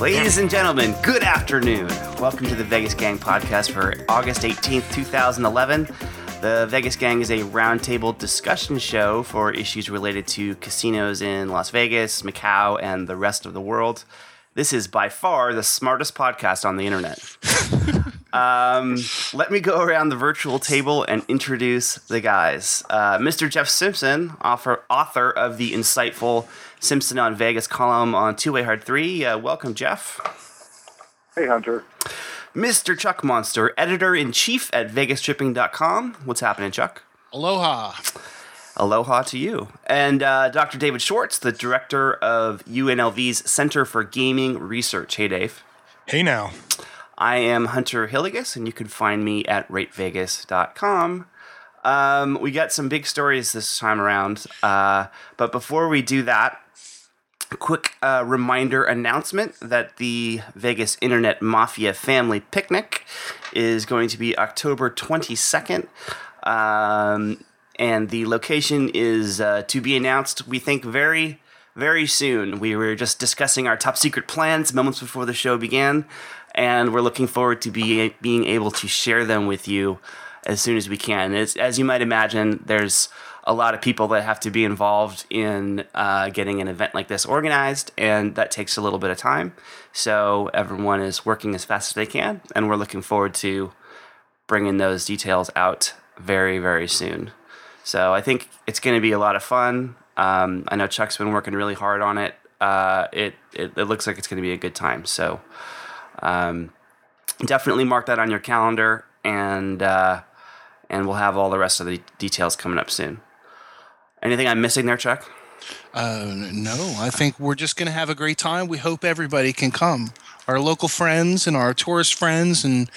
Ladies and gentlemen, good afternoon. Welcome to the Vegas Gang podcast for August 18th, 2011. The Vegas Gang is a roundtable discussion show for issues related to casinos in Las Vegas, Macau, and the rest of the world. This is by far the smartest podcast on the internet. um, let me go around the virtual table and introduce the guys. Uh, Mr. Jeff Simpson, author, author of the insightful Simpson on Vegas column on Two Way Hard 3. Uh, welcome, Jeff. Hey, Hunter. Mr. Chuck Monster, editor in chief at VegasTripping.com. What's happening, Chuck? Aloha. Aloha to you. And uh, Dr. David Schwartz, the director of UNLV's Center for Gaming Research. Hey, Dave. Hey, now. I am Hunter Hillegas, and you can find me at ratevegas.com. Um, we got some big stories this time around. Uh, but before we do that, a quick uh, reminder announcement that the Vegas Internet Mafia Family Picnic is going to be October 22nd. Um, and the location is uh, to be announced, we think, very, very soon. We were just discussing our top secret plans moments before the show began, and we're looking forward to be, being able to share them with you as soon as we can. As, as you might imagine, there's a lot of people that have to be involved in uh, getting an event like this organized, and that takes a little bit of time. So everyone is working as fast as they can, and we're looking forward to bringing those details out very, very soon. So I think it's going to be a lot of fun. Um, I know Chuck's been working really hard on it. Uh, it, it, it looks like it's going to be a good time. So um, definitely mark that on your calendar, and uh, and we'll have all the rest of the details coming up soon. Anything I'm missing there, Chuck? Uh, no, I think we're just going to have a great time. We hope everybody can come. Our local friends and our tourist friends and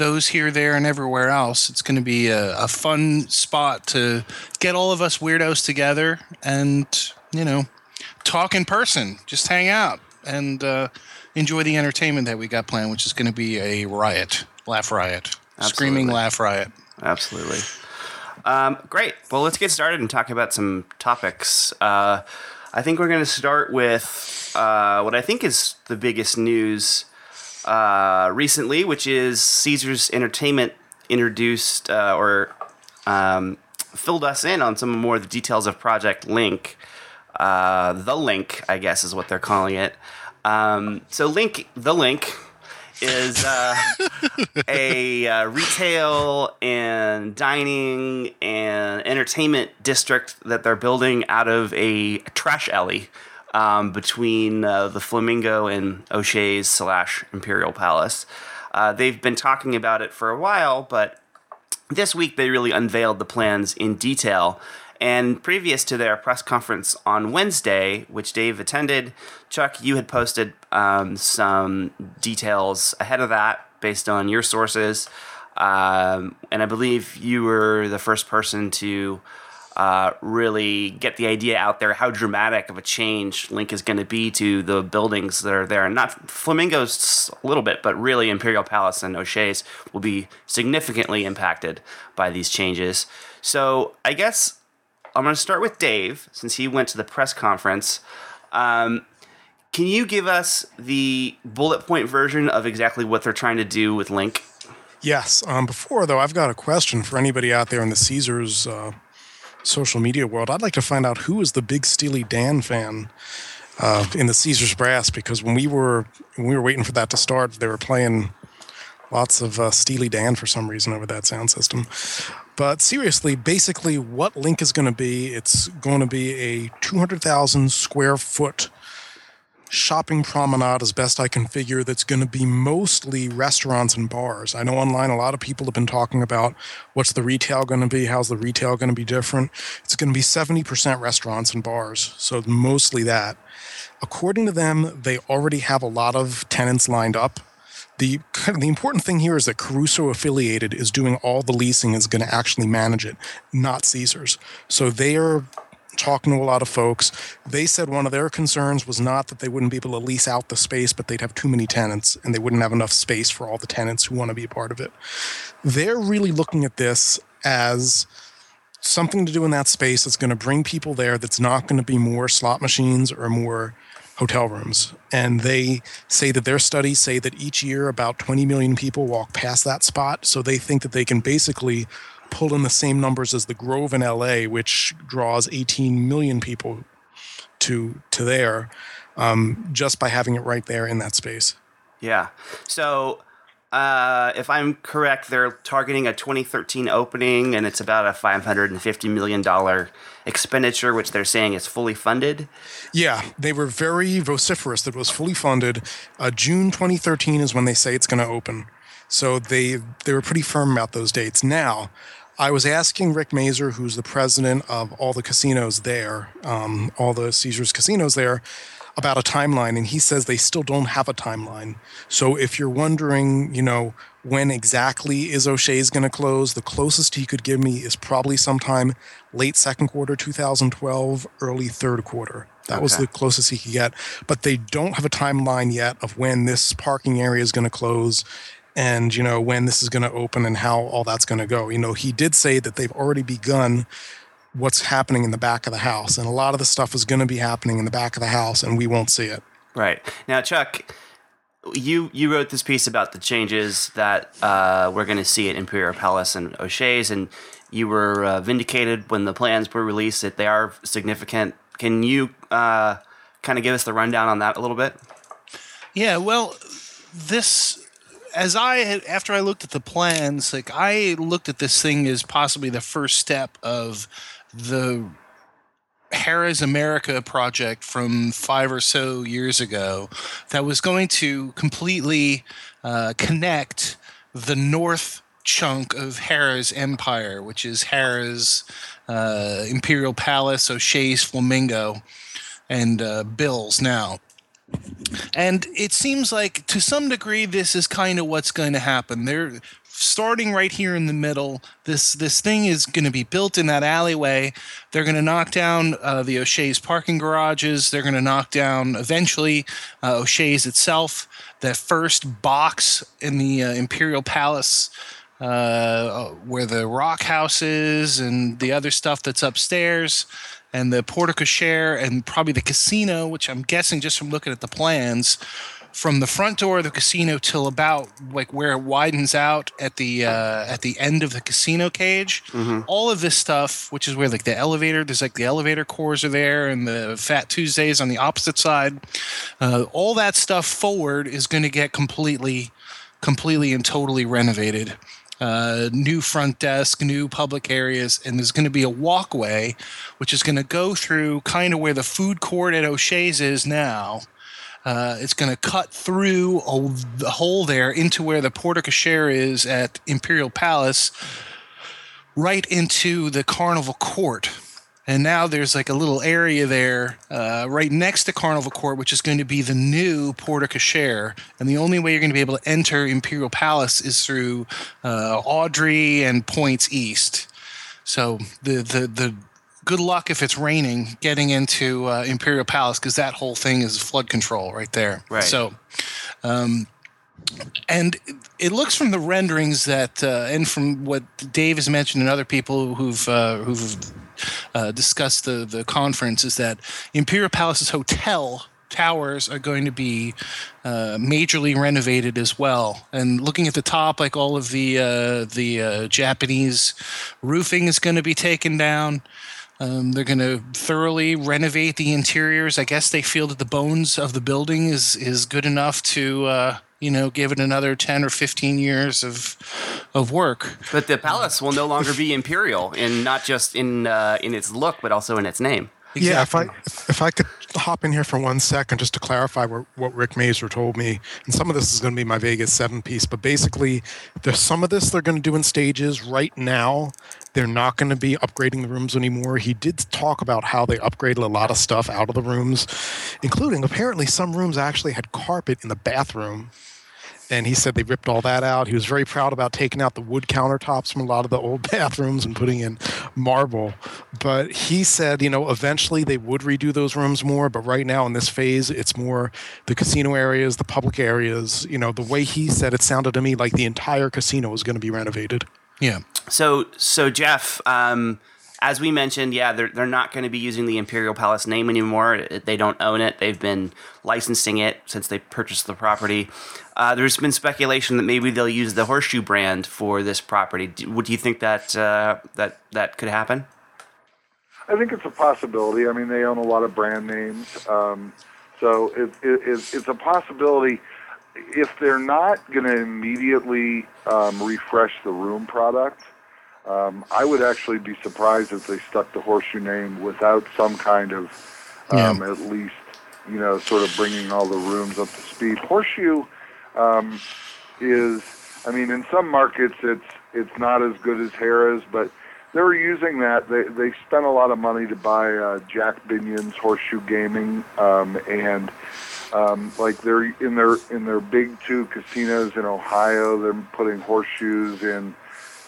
those here, there, and everywhere else. It's going to be a, a fun spot to get all of us weirdos together and, you know, talk in person, just hang out and uh, enjoy the entertainment that we got planned, which is going to be a riot, laugh riot, Absolutely. screaming laugh riot. Absolutely. Um, great. Well, let's get started and talk about some topics. Uh, I think we're going to start with uh, what I think is the biggest news uh, recently, which is Caesars Entertainment introduced uh, or um, filled us in on some more of the details of Project Link. Uh, the Link, I guess, is what they're calling it. Um, so, Link, the Link, is uh, a uh, retail and dining and entertainment district that they're building out of a trash alley um, between uh, the Flamingo and O'Shea's slash Imperial Palace. Uh, they've been talking about it for a while, but this week they really unveiled the plans in detail. And previous to their press conference on Wednesday, which Dave attended, Chuck, you had posted um, some details ahead of that based on your sources. Um, and I believe you were the first person to uh, really get the idea out there how dramatic of a change Link is going to be to the buildings that are there. And not Flamingos a little bit, but really Imperial Palace and O'Shea's will be significantly impacted by these changes. So I guess I'm going to start with Dave, since he went to the press conference. Um, can you give us the bullet point version of exactly what they're trying to do with Link? Yes. Um, before, though, I've got a question for anybody out there in the Caesars uh, social media world. I'd like to find out who is the big Steely Dan fan uh, in the Caesars brass, because when we were when we were waiting for that to start, they were playing lots of uh, Steely Dan for some reason over that sound system. But seriously, basically, what Link is going to be, it's going to be a 200,000 square foot shopping promenade, as best I can figure, that's going to be mostly restaurants and bars. I know online a lot of people have been talking about what's the retail going to be, how's the retail going to be different. It's going to be 70% restaurants and bars, so mostly that. According to them, they already have a lot of tenants lined up the the important thing here is that Caruso affiliated is doing all the leasing is going to actually manage it, not Caesars. So they are talking to a lot of folks. They said one of their concerns was not that they wouldn't be able to lease out the space, but they'd have too many tenants and they wouldn't have enough space for all the tenants who want to be a part of it. They're really looking at this as something to do in that space that's going to bring people there that's not going to be more slot machines or more hotel rooms. And they say that their studies say that each year about 20 million people walk past that spot. So they think that they can basically pull in the same numbers as the Grove in LA, which draws 18 million people to to there, um, just by having it right there in that space. Yeah. So, uh, if I'm correct, they're targeting a 2013 opening, and it's about a 550 million dollar expenditure, which they're saying is fully funded. Yeah, they were very vociferous that it was fully funded. Uh, June 2013 is when they say it's going to open. So they they were pretty firm about those dates. Now, I was asking Rick Mazer, who's the president of all the casinos there, um, all the Caesars casinos there, about a timeline, and he says they still don't have a timeline. So if you're wondering, you know, when exactly is O'Shea's going to close, the closest he could give me is probably sometime late second quarter 2012, early third quarter. That was the closest he could get. But they don't have a timeline yet of when this parking area is going to close and, you know, when this is going to open and how all that's going to go. You know, he did say that they've already begun what's happening in the back of the house. And a lot of the stuff is going to be happening in the back of the house and we won't see it. Right now, Chuck, you you wrote this piece about the changes that uh, we're going to see at Imperial Palace and O'Shea's, and you were uh, vindicated when the plans were released that they are significant. Can you uh, kind of give us the rundown on that a little bit? Yeah, well, this as I had after I looked at the plans, like I looked at this thing as possibly the first step of the Harrah's America project from five or so years ago that was going to completely uh, connect the north chunk of Harrah's empire, which is Harrah's uh, Imperial Palace, O'Shea's Flamingo, and uh, Bill's now. And it seems like to some degree this is kind of what's going to happen. They're starting right here in the middle. This this thing is going to be built in that alleyway. They're going to knock down uh, the O'Shea's parking garages. They're going to knock down eventually uh, O'Shea's itself. That first box in the uh, Imperial Palace uh, where the rock house is and the other stuff that's upstairs and the porte cochere and probably the casino, which I'm guessing just from looking at the plans, from the front door of the casino till about like where it widens out at the uh, at the end of the casino cage. All of this stuff, which is where like the elevator, there's like the elevator cores are there, and the Fat Tuesdays on the opposite side. Uh, all that stuff forward is going to get completely, completely and totally renovated uh, new front desk, new public areas, and there's going to be a walkway, which is going to go through kind of where the food court at O'Shea's is now. Uh, it's going to cut through a, the hole there into where the porte cochere is at Imperial Palace, right into the Carnival Court. And now there's like a little area there uh, right next to Carnival Court, which is going to be the new porte cochere. And the only way you're going to be able to enter Imperial Palace is through uh, Audrie and Points East. So the, the, the good luck if it's raining getting into uh, Imperial Palace because that whole thing is flood control right there. Right. So, um, and it looks from the renderings that, uh, and from what Dave has mentioned and other people who've uh, who've uh, the the conference, is that Imperial Palace's hotel towers are going to be uh, majorly renovated as well. And looking at the top, like all of the uh, the uh, Japanese roofing is going to be taken down. Um, they're going to thoroughly renovate the interiors. I guess they feel that the bones of the building is is good enough to uh, you know give it another ten or fifteen years of of work. But the palace will no longer be imperial, in not just in uh, in its look, but also in its name. Yeah, if I if I could hop in here for one second just to clarify what, what Rick Mazer told me, and some of this is going to be my Vegas seven piece, but basically, there's some of this they're going to do in stages. Right now, they're not going to be upgrading the rooms anymore. He did talk about how they upgraded a lot of stuff out of the rooms, including apparently some rooms actually had carpet in the bathroom. And he said they ripped all that out. He was very proud about taking out the wood countertops from a lot of the old bathrooms and putting in marble. But he said, you know, eventually they would redo those rooms more, but right now in this phase, it's more the casino areas, the public areas. You know, the way he said it sounded to me like the entire casino was going to be renovated. Yeah. So, so Jeff, um, as we mentioned, yeah, they're they're not going to be using the Imperial Palace name anymore. They don't own it. They've been licensing it since they purchased the property. Uh, there's been speculation that maybe they'll use the Horseshoe brand for this property. Do, would you think that uh, that that could happen? I think it's a possibility. I mean, they own a lot of brand names, um, so it, it, it's, it's a possibility. If they're not going to immediately um, refresh the room product, um, I would actually be surprised if they stuck the horseshoe name without some kind of, um, yeah. at least, you know, sort of bringing all the rooms up to speed. Horseshoe um, is, I mean, in some markets it's it's not as good as Harrah's, but they're using that. They they spent a lot of money to buy uh, Jack Binion's Horseshoe Gaming, um, and um, like they're in their in their big two casinos in Ohio. They're putting horseshoes in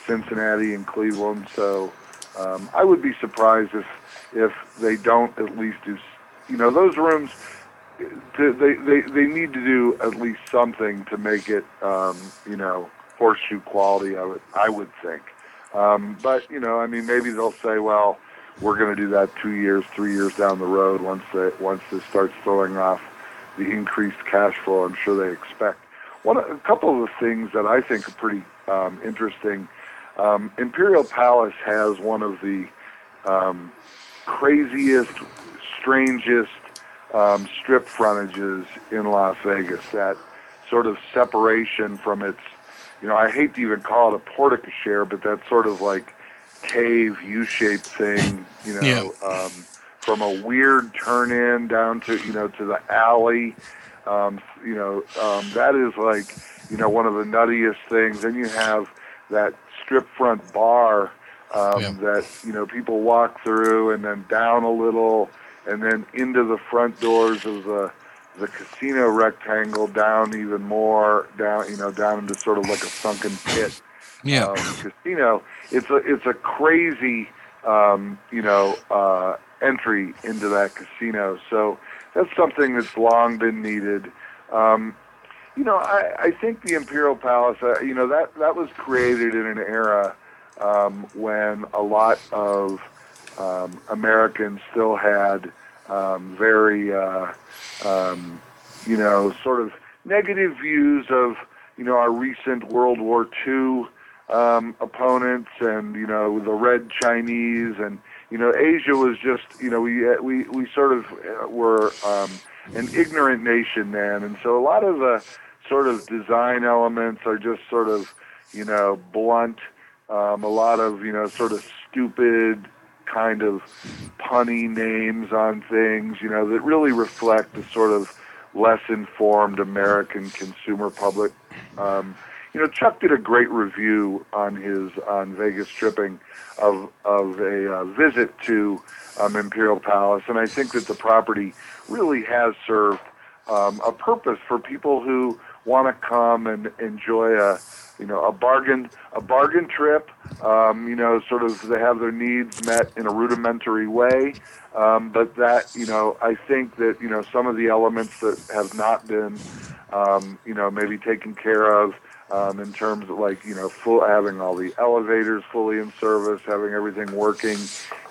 Cincinnati and Cleveland. So um, I would be surprised if if they don't at least do. You know, those rooms. To, they, they they need to do at least something to make it um, you know horseshoe quality. I would I would think. Um, but you know, I mean, maybe they'll say, well, we're going to do that two years, three years down the road once they once this starts throwing off the increased cash flow. I'm sure they expect. One, a couple of the things that I think are pretty um, interesting um, Imperial Palace has one of the um, craziest, strangest um, strip frontages in Las Vegas. That sort of separation from its, you know, I hate to even call it a porte-cochere, but that sort of like cave U-shaped thing, you know, yeah. um, from a weird turn in down to, you know, to the alley. Um, you know, um, that is like, you know, one of the nuttiest things. Then you have that strip front bar um, yeah. that you know people walk through, and then down a little, and then into the front doors of the the casino rectangle, down even more, down you know down into sort of like a sunken pit. Yeah, um, casino. It's a it's a crazy um, you know uh, entry into that casino. So that's something that's long been needed. Um, you know, I, I think the Imperial Palace, uh, you know, that, that was created in an era um, when a lot of um, Americans still had um, very, uh, um, you know, sort of negative views of, you know, our recent World War II um, opponents and, you know, the Red Chinese and, you know, Asia was just, you know, we, we, we sort of uh, were um, an ignorant nation then. And so a lot of the, sort of design elements are just sort of, you know, blunt. Um, a lot of, you know, sort of stupid kind of punny names on things, you know, that really reflect the sort of less informed American consumer public. Um, you know, Chuck did a great review on his on Vegas Tripping of of a uh, visit to um, Imperial Palace, and I think that the property really has served um, a purpose for people who want to come and enjoy a you know a bargain a bargain trip um, you know sort of they have their needs met in a rudimentary way. Um, but that you know I think that you know some of the elements that have not been um, you know maybe taken care of um, in terms of like you know full having all the elevators fully in service having everything working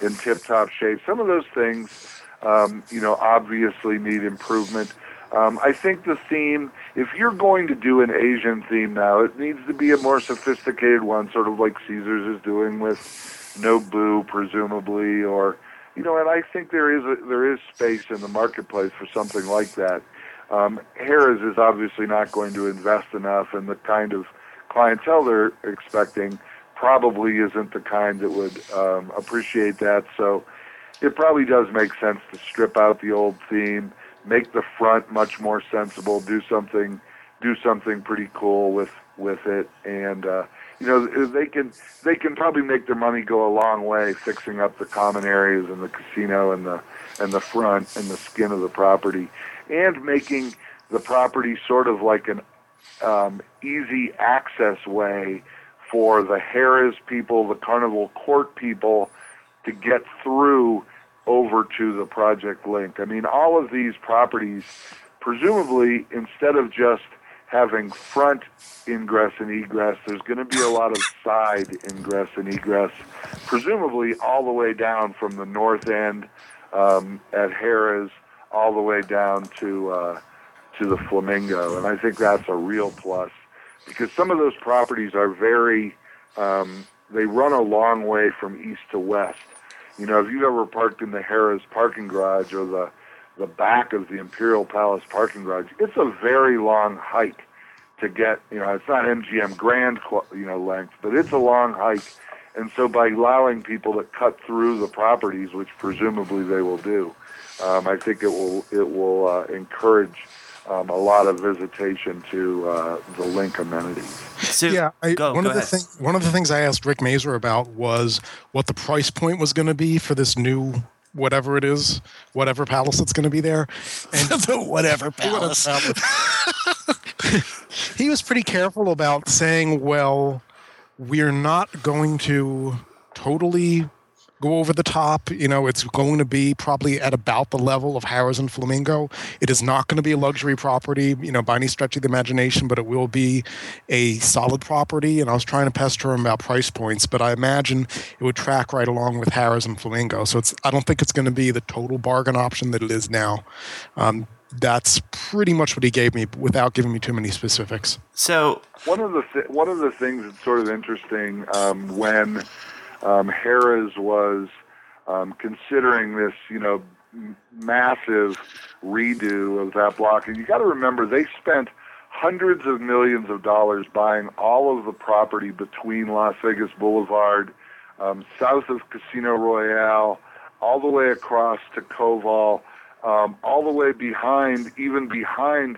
in tip top shape some of those things um, you know obviously need improvement um, I think the theme, if you're going to do an Asian theme now, it needs to be a more sophisticated one, sort of like Caesars is doing with Nobu, presumably, or you know. And I think there is a, there is space in the marketplace for something like that. Um, Harrah's is obviously not going to invest enough, and the kind of clientele they're expecting probably isn't the kind that would um, appreciate that. So it probably does make sense to strip out the old theme make the front much more sensible, do something do something pretty cool with with it. And uh you know they can they can probably make their money go a long way fixing up the common areas and the casino and the and the front and the skin of the property and making the property sort of like an um, easy access way for the Harrah's people, the Carnival Court people, to get through over to the Project Link. I mean, all of these properties, presumably, instead of just having front ingress and egress, there's going to be a lot of side ingress and egress, presumably all the way down from the north end um, at Harrah's all the way down to uh, to the Flamingo, and I think that's a real plus because some of those properties are very um, they run a long way from east to west. You know, if you've ever parked in the Harrah's parking garage or the the back of the Imperial Palace parking garage, it's a very long hike to get. You know, it's not MGM Grand, you know, length, but it's a long hike. And so, by allowing people to cut through the properties, which presumably they will do, um, I think it will it will uh, encourage um, a lot of visitation to uh, the link amenities. So, yeah, I, go, one go of the ahead. thing, one of the things I asked Rick Mazer about was what the price point was going to be for this new whatever it is, whatever palace that's going to be there, and the whatever palace. he was pretty careful about saying, "Well, we're not going to totally." Go over the top. You know, it's going to be probably at about the level of Harrah's and Flamingo. It is not going to be a luxury property, you know, by any stretch of the imagination, but it will be a solid property. And I was trying to pester him about price points, but I imagine it would track right along with Harrah's and Flamingo. So it's I don't think it's going to be the total bargain option that it is now. Um, that's pretty much what he gave me without giving me too many specifics. So, One of the th- one of the things that's sort of interesting um, when um, Harrah's was um, considering this, you know, massive redo of that block, and you got to remember they spent hundreds of millions of dollars buying all of the property between Las Vegas Boulevard, um, south of Casino Royale, all the way across to Koval, um, all the way behind, even behind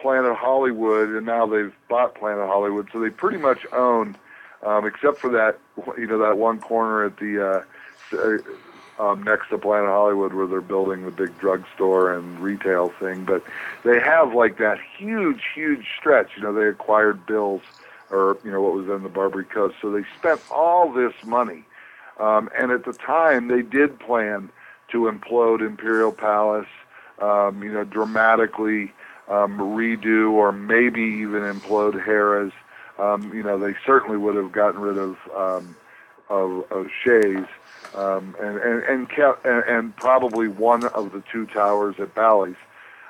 Planet Hollywood, and now they've bought Planet Hollywood, so they pretty much own, um, except for that, you know, that one corner at the uh, uh, um, next to Planet Hollywood where they're building the big drugstore and retail thing. But they have like that huge, huge stretch. You know, they acquired Bills, or you know what was then the Barbary Coast, so they spent all this money. Um, and at the time, they did plan to implode Imperial Palace, um, you know, dramatically um, redo or maybe even implode Harrah's. Um, you know, they certainly would have gotten rid of um, of, of Shays um, and and and, kept, and and probably one of the two towers at Bally's.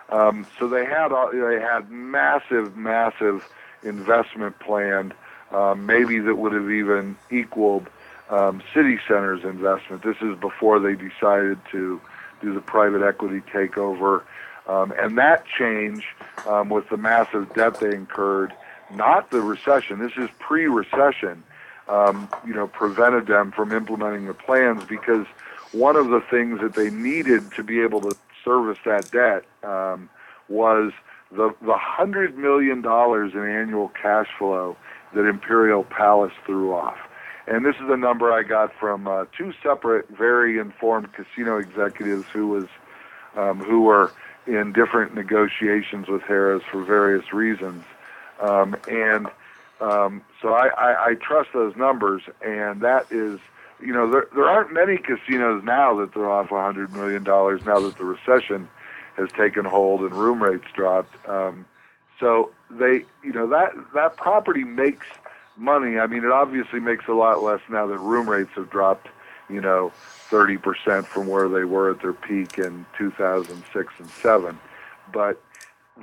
Um, so they had they had massive, massive investment planned, um, maybe that would have even equaled um, City Center's investment. This is before they decided to do the private equity takeover, um, and that change um, with the massive debt they incurred, not the recession. This is pre-recession. Um, you know, prevented them from implementing the plans because one of the things that they needed to be able to service that debt um, was the the hundred million dollars in annual cash flow that Imperial Palace threw off. And this is a number I got from uh, two separate, very informed casino executives who was um, who were in different negotiations with Harrah's for various reasons. Um, and um, so I, I, I trust those numbers, and that is, you know, there, there aren't many casinos now that they're off $100 million now that the recession has taken hold and room rates dropped. Um, so they, you know, that, that property makes money. I mean, it obviously makes a lot less now that room rates have dropped, you know, 30% from where they were at their peak in 2006 and 7. But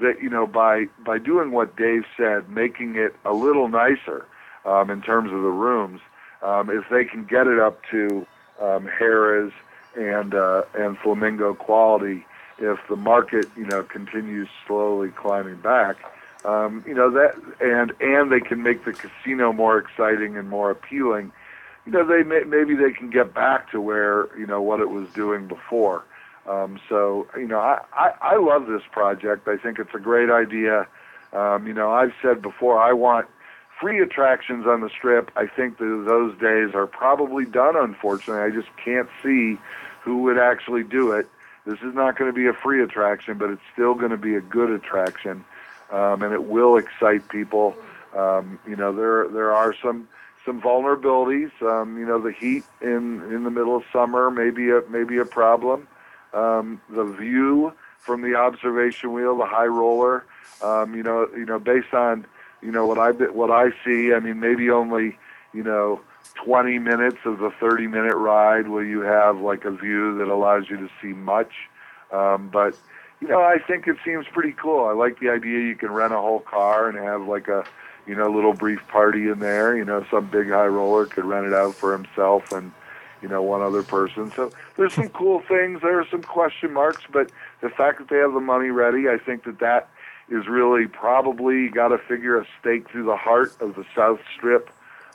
that you know by by doing what Dave said, making it a little nicer um, in terms of the rooms, um, if they can get it up to um, Harrah's and uh, and Flamingo quality, if the market you know continues slowly climbing back, um, you know that and and they can make the casino more exciting and more appealing. You know they may, maybe they can get back to where you know what it was doing before. Um, so you know, I, I I love this project. I think it's a great idea. Um, you know, I've said before I want free attractions on the strip. I think that those days are probably done. Unfortunately, I just can't see who would actually do it. This is not going to be a free attraction, but it's still going to be a good attraction. um, and it will excite people. Um, you know, there there are some some vulnerabilities. Um, you know, the heat in in the middle of summer may be a maybe a problem. Um, the view from the observation wheel, the high roller. Um, you know, you know, based on you know what I what I see. I mean, maybe only you know 20 minutes of the 30 minute ride will you have like a view that allows you to see much. Um, but you know, I think it seems pretty cool. I like the idea you can rent a whole car and have like a you know little brief party in there. You know, some big high roller could rent it out for himself and you know one other person. So there's some cool things. There are some question marks, but the fact that they have the money ready, I think that that is really probably got to figure a stake through the heart of the South Strip.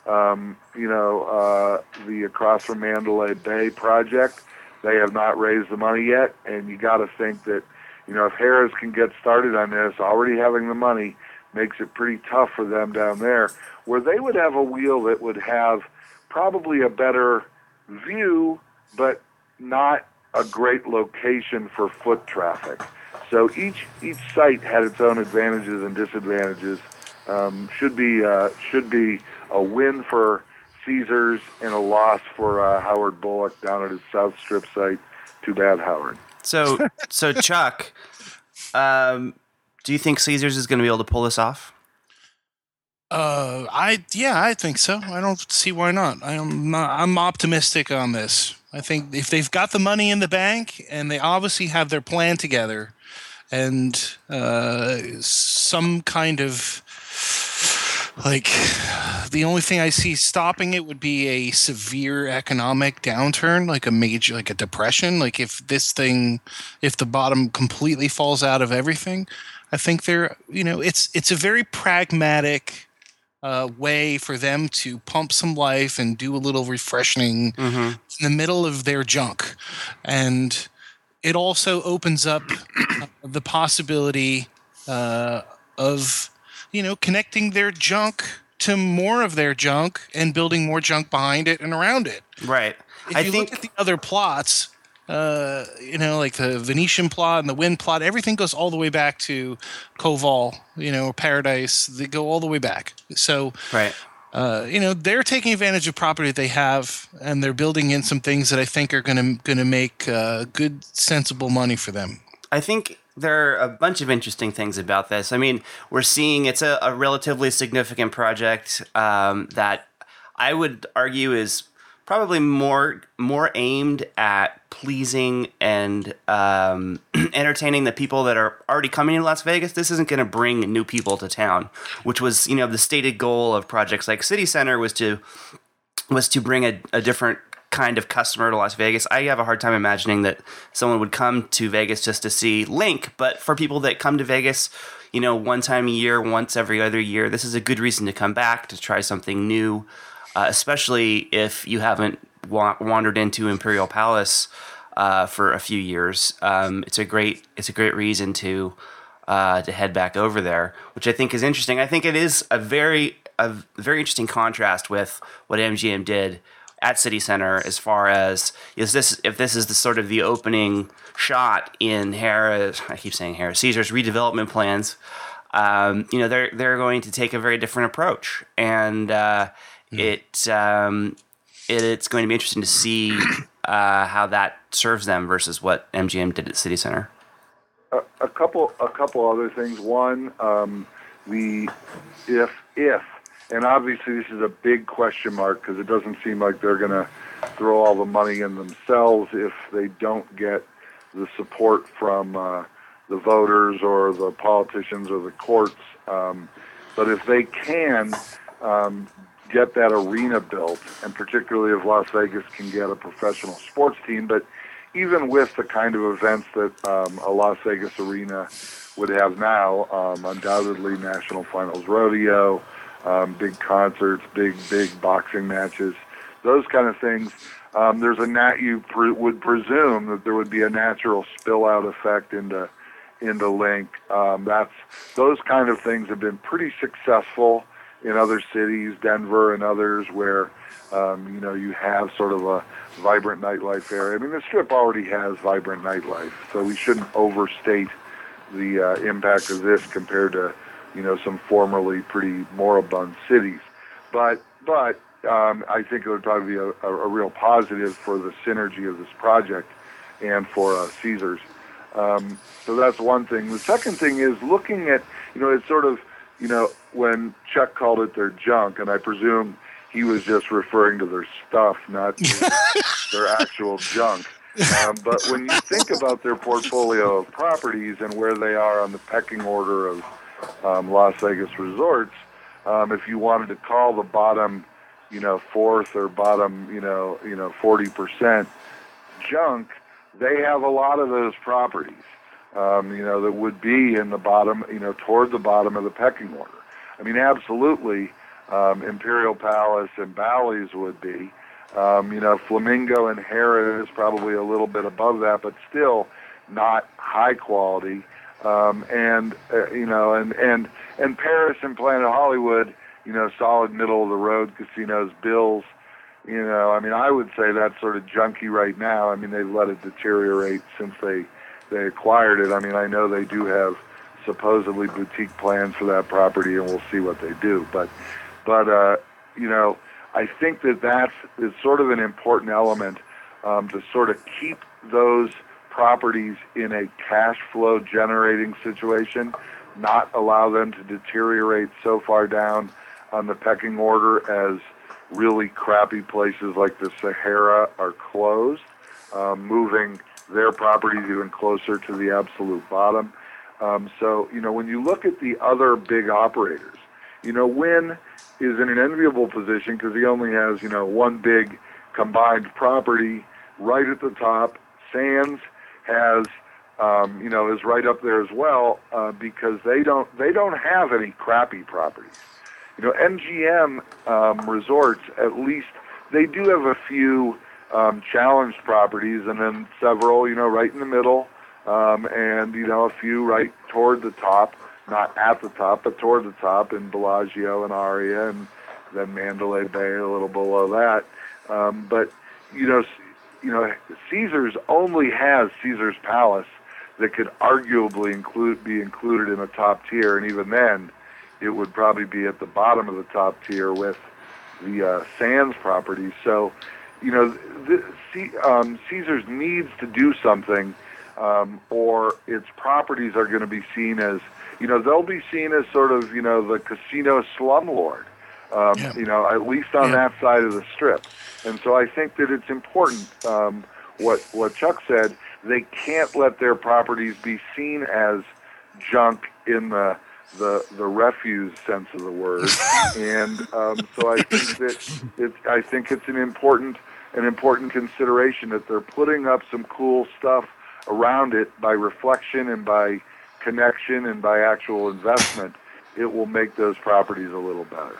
Um, you know, uh, the across from Mandalay Bay project. They have not raised the money yet, and you got to think that you know, if Harrah's can get started on this, already having the money makes it pretty tough for them down there, where they would have a wheel that would have probably a better view, but not a great location for foot traffic. So each each site had its own advantages and disadvantages. Um, should be uh, should be a win for Caesars and a loss for uh, Howard Bulloch down at his South Strip site. Too bad, Howard. So, so Chuck, um, do you think Caesars is going to be able to pull this off? Uh, I yeah, I think so. I don't see why not. I'm not, I'm optimistic on this. I think if they've got the money in the bank and they obviously have their plan together, and uh, some kind of like the only thing I see stopping it would be a severe economic downturn, like a major, like a depression. Like if this thing, if the bottom completely falls out of everything, I think they're, you know, it's it's a very pragmatic uh, way for them to pump some life and do a little refreshing Mm-hmm. in the middle of their junk, and it also opens up uh, the possibility uh, of you know connecting their junk to more of their junk and building more junk behind it and around it. Right. If I you think look at the other plots, uh, you know, like the Venetian plot and the Wynn plot, everything goes all the way back to Koval, you know, Paradise. They go all the way back. So, right. uh, you know, they're taking advantage of property they have, and they're building in some things that I think are going to going to make uh, good, sensible money for them. I think there are a bunch of interesting things about this. I mean, we're seeing it's a, a relatively significant project um, that I would argue is probably more more aimed at pleasing and um, entertaining the people that are already coming to Las Vegas. This isn't going to bring new people to town, which was you know the stated goal of projects like City Center was to was to bring a, a different kind of customer to Las Vegas. I have a hard time imagining that someone would come to Vegas just to see Link, but for people that come to Vegas, you know, one time a year, once every other year, this is a good reason to come back to try something new, uh, especially if you haven't wa- wandered into Imperial Palace uh, for a few years. Um, it's a great it's a great reason to uh, to head back over there, which I think is interesting. I think it is a very a very interesting contrast with what MGM did at City Center as far as is this if this is the sort of the opening shot in Harrah's I keep saying Harrah Caesar's redevelopment plans. Um, you know they're they're going to take a very different approach, and uh, it, um, it it's going to be interesting to see uh, how that serves them versus what MGM did at City Center. a, a couple a couple other things. One, um, the if if and obviously this is a big question mark because it doesn't seem like they're going to throw all the money in themselves if they don't get the support from uh, the voters or the politicians or the courts. Um, but if they can um, get that arena built, and particularly if Las Vegas can get a professional sports team, but even with the kind of events that um, a Las Vegas arena would have now, um, undoubtedly National Finals Rodeo, um, big concerts, big big boxing matches, those kind of things. Um, there's a nat you pre- would presume that there would be a natural spill out effect into into Link. Um, that's those kind of things have been pretty successful in other cities, Denver and others, where um, you know you have sort of a vibrant nightlife area. I mean, the Strip already has vibrant nightlife, so we shouldn't overstate the uh, impact of this compared to you know, some formerly pretty moribund cities. But but um, I think it would probably be a, a, a, real positive for the synergy of this project and for uh, Caesars. Um, so that's one thing. The second thing is looking at, you know, it's sort of, you know, when Chuck called it their junk, and I presume he was just referring to their stuff, not their actual junk. Um, but when you think about their portfolio of properties and where they are on the pecking order of um, Las Vegas resorts, um, if you wanted to call the bottom, you know, fourth or bottom, you know, you know, forty percent junk, they have a lot of those properties. Um, you know, that would be in the bottom, you know, toward the bottom of the pecking order. I mean, absolutely, um, Imperial Palace and Bally's would be. Um, you know, Flamingo and Harrah's is probably a little bit above that, but still not high quality. Um, and uh, you know, and and and Paris and Planet Hollywood, you know, solid middle of the road casinos. Bills, you know, I mean, I would say that's sort of junky right now. I mean, they've let it deteriorate since they they acquired it. I mean, I know they do have supposedly boutique plans for that property, and we'll see what they do. But but uh, you know, I think that that's is sort of an important element um, to sort of keep those properties in a cash flow generating situation, not allow them to deteriorate so far down on the pecking order as really crappy places like the Sahara are closed, um, moving their properties even closer to the absolute bottom. Um, so, you know, when you look at the other big operators, you know, Wynn is in an enviable position because he only has, you know, one big combined property right at the top. Sands has, um, you know, is right up there as well uh, because they don't they don't have any crappy properties. You know, MGM um, resorts at least they do have a few um, challenged properties and then several, you know, right in the middle, um, and you know, a few right toward the top not at the top, but toward the top in Bellagio and Aria, and then Mandalay Bay a little below that. Um, but you know, you know, Caesars only has Caesar's Palace that could arguably include be included in the top tier, and even then, it would probably be at the bottom of the top tier with the uh, Sands property. So, you know, the, um, Caesars needs to do something, um, or its properties are going to be seen as you know, they'll be seen as sort of, you know, the casino slumlord, um, yeah. you know, at least on yeah. that side of the strip. And so I think that it's important, um, what, what Chuck said, they can't let their properties be seen as junk in the, the, the refuse sense of the word. and um, so I think that it's, I think it's an important, an important consideration that they're putting up some cool stuff around it by reflection and by connection and by actual investment, it will make those properties a little better.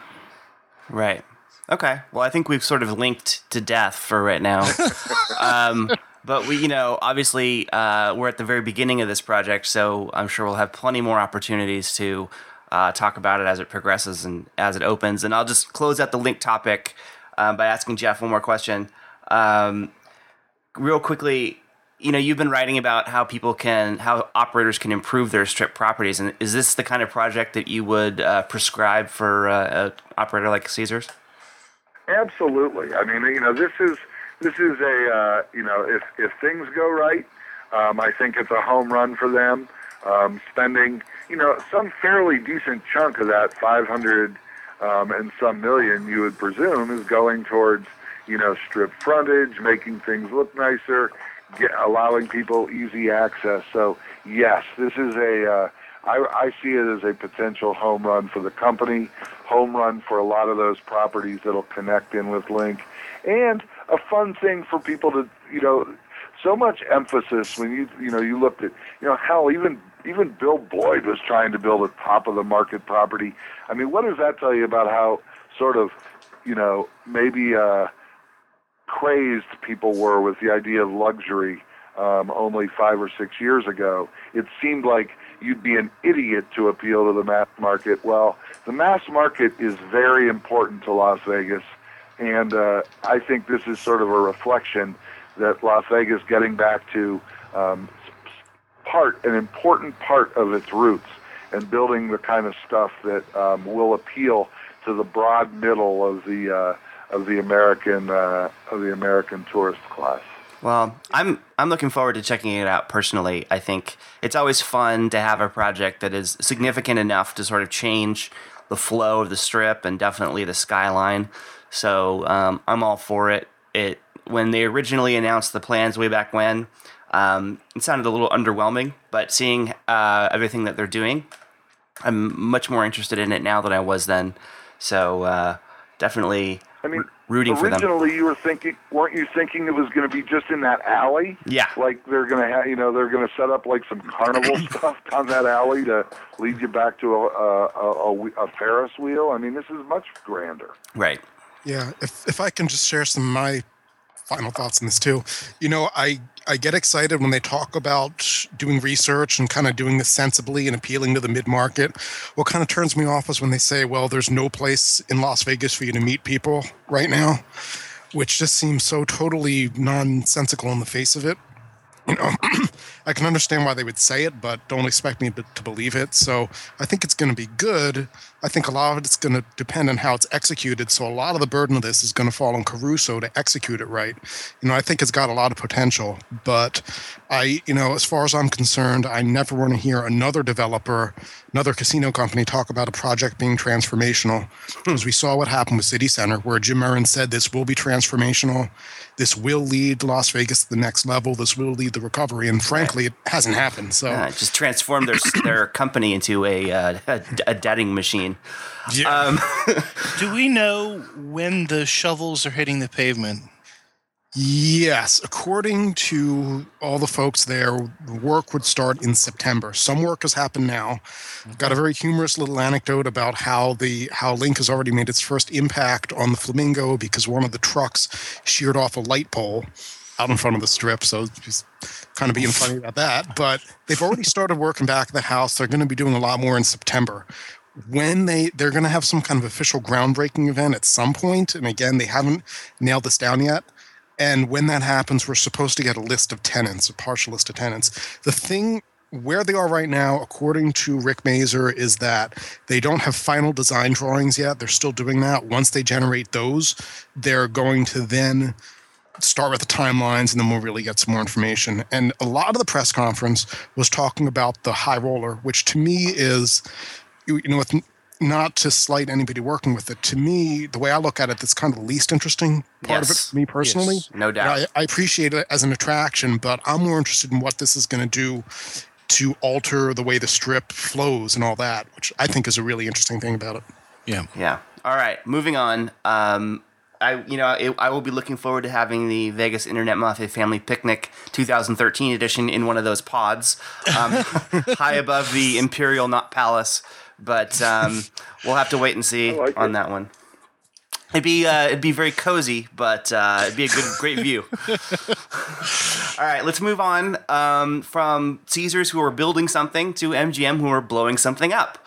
Right. Okay. Well, I think we've sort of linked to death for right now. um, but we, you know, obviously uh, we're at the very beginning of this project, so I'm sure we'll have plenty more opportunities to uh, talk about it as it progresses and as it opens. And I'll just close out the link topic um, by asking Jeff one more question. Um, real quickly, you know you've been writing about how people can how operators can improve their strip properties. And is this the kind of project that you would uh, prescribe for uh, an operator like caesars? Absolutely. I mean you know this is this is a uh, you know if if things go right um, i think it's a home run for them. Um, spending you know some fairly decent chunk of that 500 um, and some million you would presume is going towards you know strip frontage making things look nicer get, allowing people easy access. So yes, this is a. Uh, I, I see it as a potential home run for the company, home run for a lot of those properties that'll connect in with Link, and a fun thing for people to you know. So much emphasis when you you know you looked at you know hell even even Bill Boyd was trying to build a top of the market property. I mean, what does that tell you about how sort of you know maybe uh, crazed people were with the idea of luxury um, only five or six years ago. It seemed like you'd be an idiot to appeal to the mass market. Well, the mass market is very important to Las Vegas, and uh, I think this is sort of a reflection that Las Vegas getting back to um, part, an important part of its roots. and building the kind of stuff that um, will appeal to the broad middle of the uh, of the American uh, of the American tourist class. Well, I'm I'm looking forward to checking it out personally. I think it's always fun to have a project that is significant enough to sort of change the flow of the strip and definitely the skyline. So um, I'm all for it. It when they originally announced the plans way back when, um, it sounded a little underwhelming. But seeing uh, everything that they're doing, I'm much more interested in it now than I was then. So uh, definitely I mean, rooting for them. originally you were thinking, weren't you thinking it was going to be just in that alley? Yeah. Like they're going to have, you know, they're going to set up like some carnival stuff on that alley to lead you back to a, a, a, a, a Ferris wheel. I mean, this is much grander. Right. Yeah, if if I can just share some of my final thoughts on this too. You know, I I get excited when they talk about doing research and kind of doing this sensibly and appealing to the mid market. What kind of turns me off is when they say, "Well, there's no place in Las Vegas for you to meet people right now," which just seems so totally nonsensical in the face of it. You know, I can understand why they would say it, but don't expect me to, to believe it. So I think it's going to be good. I think a lot of it's going to depend on how it's executed. So a lot of the burden of this is going to fall on Caruso to execute it right. You know, I think it's got a lot of potential, but I, you know, as far as I'm concerned, I never want to hear another developer, another casino company talk about a project being transformational. Hmm. Because we saw what happened with City Center, where Jim Murren said this will be transformational. This will lead Las Vegas to the next level. This will lead the recovery. And frankly, it hasn't happened. So Uh, just transform their their company into a, uh, a a deading machine. yeah. Do we know when the shovels are hitting the pavement? Yes, according to all the folks there, work would start in September. Some work has happened now. Got a very humorous little anecdote about how the how Link has already made its first impact on the Flamingo because one of the trucks sheared off a light pole out in front of the strip. So just kind of being funny about that. But they've already started working back at the house. They're going to be doing a lot more in September when they they're going to have some kind of official groundbreaking event at some point and again they haven't nailed this down yet and when that happens we're supposed to get a list of tenants a partial list of tenants the thing where they are right now according to rick mazer is that they don't have final design drawings yet they're still doing that once they generate those they're going to then start with the timelines and then we'll really get some more information. And a lot of the press conference was talking about the high roller, which to me is, you you know, with not to slight anybody working with it, to me, the way I look at it, that's kind of the least interesting part of it for me personally. Yes. No doubt. I, I appreciate it as an attraction, but I'm more interested in what this is going to do to alter the way the strip flows and all that, which I think is a really interesting thing about it. Yeah. Yeah. All right. Moving on. Um, I you know I, I will be looking forward to having the Vegas Internet Mafia Family Picnic 2013 edition in one of those pods, um, high above the Imperial, not Palace. But um, we'll have to wait and see like on it. that one. It'd be uh, it'd be very cozy, but uh, it'd be a good great view. All right, let's move on um, from Caesars, who are building something, to MGM, who are blowing something up.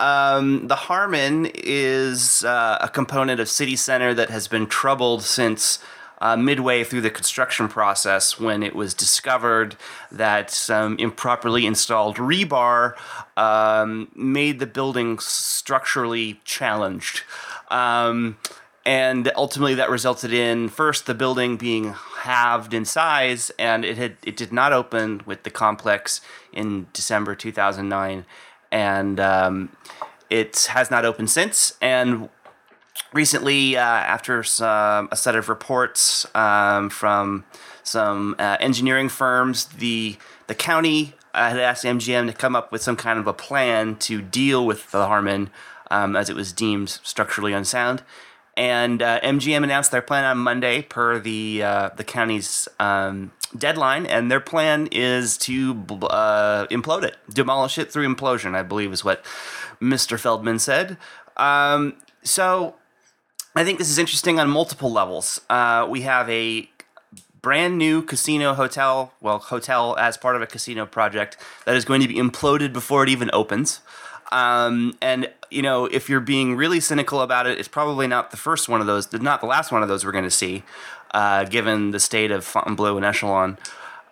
Um, the Harmon is uh, a component of City Center that has been troubled since uh, midway through the construction process when it was discovered that some improperly installed rebar um, made the building structurally challenged. Um, and ultimately that resulted in first the building being halved in size and it had it did not open with the complex in December 2009 and um, it has not opened since. And recently uh, after some, a set of reports um, from some uh, engineering firms the the county uh, had asked MGM to come up with some kind of a plan to deal with the Harmon um, as it was deemed structurally unsound and uh, MGM announced their plan on Monday per the uh, the county's um, deadline, and their plan is to uh, implode it, demolish it through implosion. I believe is what Mr. Feldman said. Um, so I think this is interesting on multiple levels. Uh, we have a brand new casino hotel, well, hotel as part of a casino project that is going to be imploded before it even opens. Um, and you know, if you're being really cynical about it, it's probably not the first one of those, not the last one of those we're going to see, uh, given the state of Fontainebleau and Echelon.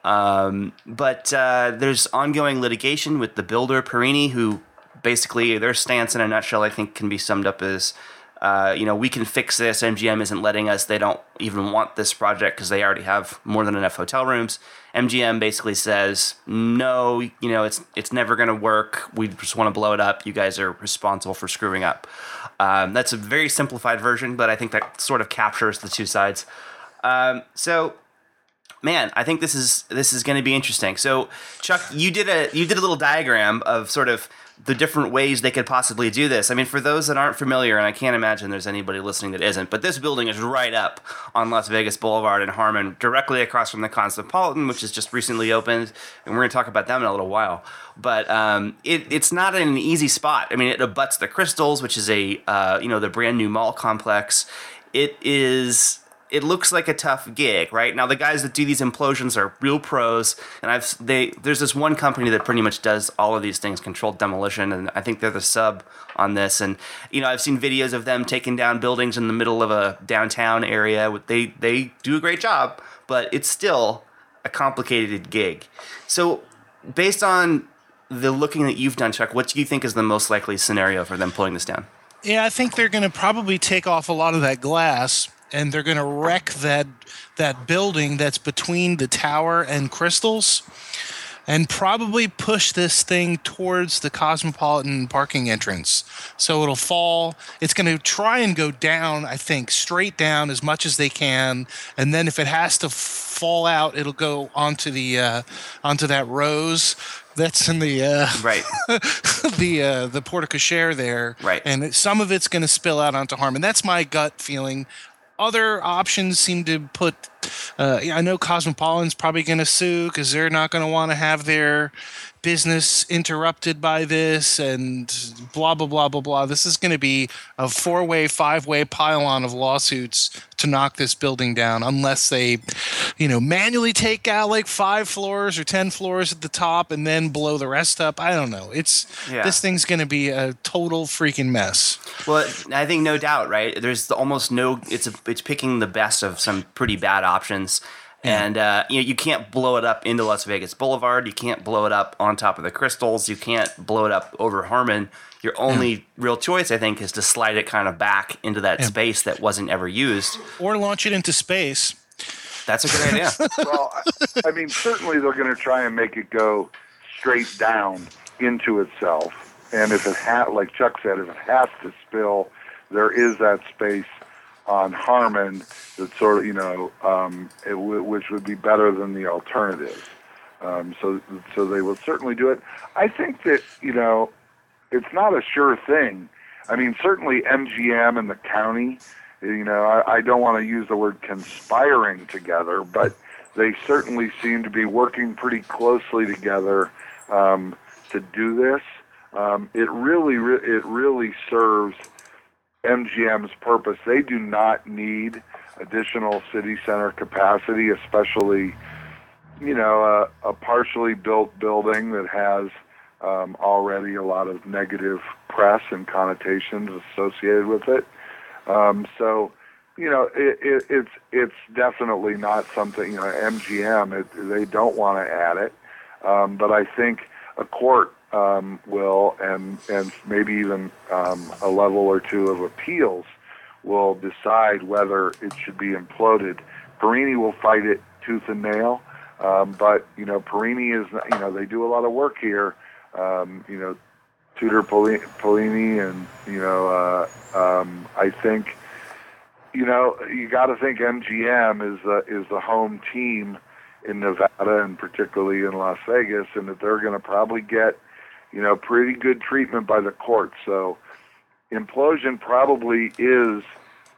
Um, but uh, there's ongoing litigation with the builder Perini, who basically their stance in a nutshell, I think, can be summed up as. Uh, you know, we can fix this. MGM isn't letting us. They don't even want this project because they already have more than enough hotel rooms. MGM basically says, no, you know, it's it's never going to work. We just want to blow it up. You guys are responsible for screwing up. Um, that's a very simplified version, but I think that sort of captures the two sides. Um, so man, I think this is this is going to be interesting. So, Chuck, you did a you did a little diagram of sort of the different ways they could possibly do this. I mean, for those that aren't familiar, and I can't imagine there's anybody listening that isn't, but this building is right up on Las Vegas Boulevard in Harmon, directly across from the Cosmopolitan, which has just recently opened, and we're going to talk about them in a little while. But um, it, it's not an easy spot. I mean, it abuts the Crystals, which is a uh, you know the brand new mall complex. It is it looks like a tough gig, right? Now the guys that do these implosions are real pros, and I've they there's this one company that pretty much does all of these things, controlled demolition, and I think they're the sub on this. And you know I've seen videos of them taking down buildings in the middle of a downtown area. They they do a great job, but it's still a complicated gig. So based on the looking that you've done, Chuck, what do you think is the most likely scenario for them pulling this down? Yeah, I think they're going to probably take off a lot of that glass and they're going to wreck that that building that's between the tower and crystals and probably push this thing towards the cosmopolitan parking entrance. So it'll fall. It's going to try and go down i think straight down as much as they can. And then if it has to fall out it'll go onto the uh, onto that rose that's in the uh, right. the uh, the porte cochere there. Right. And some of it's going to spill out onto harmon. That's my gut feeling other options seem to put. Uh, I know Cosmopolitan's probably going to sue because they're not going to want to have their business interrupted by this and blah blah blah blah blah. This is going to be a four-way, five-way pile-on of lawsuits to knock this building down, unless they, you know, manually take out like five floors or ten floors at the top and then blow the rest up. I don't know. It's yeah. this thing's going to be a total freaking mess. Well, I think no doubt, right? There's almost no. It's a, it's picking the best of some pretty bad options and uh, you know you can't blow it up into Las Vegas Boulevard. You can't blow it up on top of the Crystals. You can't blow it up over Harmon. Your only yeah. real choice, I think, is to slide it kind of back into that yeah. space that wasn't ever used, or launch it into space. That's a good idea. well, I mean, certainly they're going to try and make it go straight down into itself, and if it ha- like Chuck said, if it has to spill, there is that space on Harmon that sort of you know um, it w- which would be better than the alternative. Um, so so they will certainly do it. I think that you know it's not a sure thing. I mean, certainly MGM and the county. You know, I, I don't want to use the word conspiring together, but they certainly seem to be working pretty closely together um, to do this. Um, it really, re- it really serves MGM's purpose. They do not need additional city center capacity, especially, you know, a, a partially built building that has um, already a lot of negative press and connotations associated with it. Um, so, you know, it, it, it's it's definitely not something. You know, MGM it, they don't want to add it, um, but I think a court um, will, and and maybe even um, a level or two of appeals will decide whether it should be imploded. Perini will fight it tooth and nail, um, but you know Perini is you know they do a lot of work here. Um, you know Tutor Perini, and you know uh, um, I think you know you got to think MGM is the is the home team in Nevada and particularly in Las Vegas, and that they're going to probably get you know, pretty good treatment by the court. So implosion probably is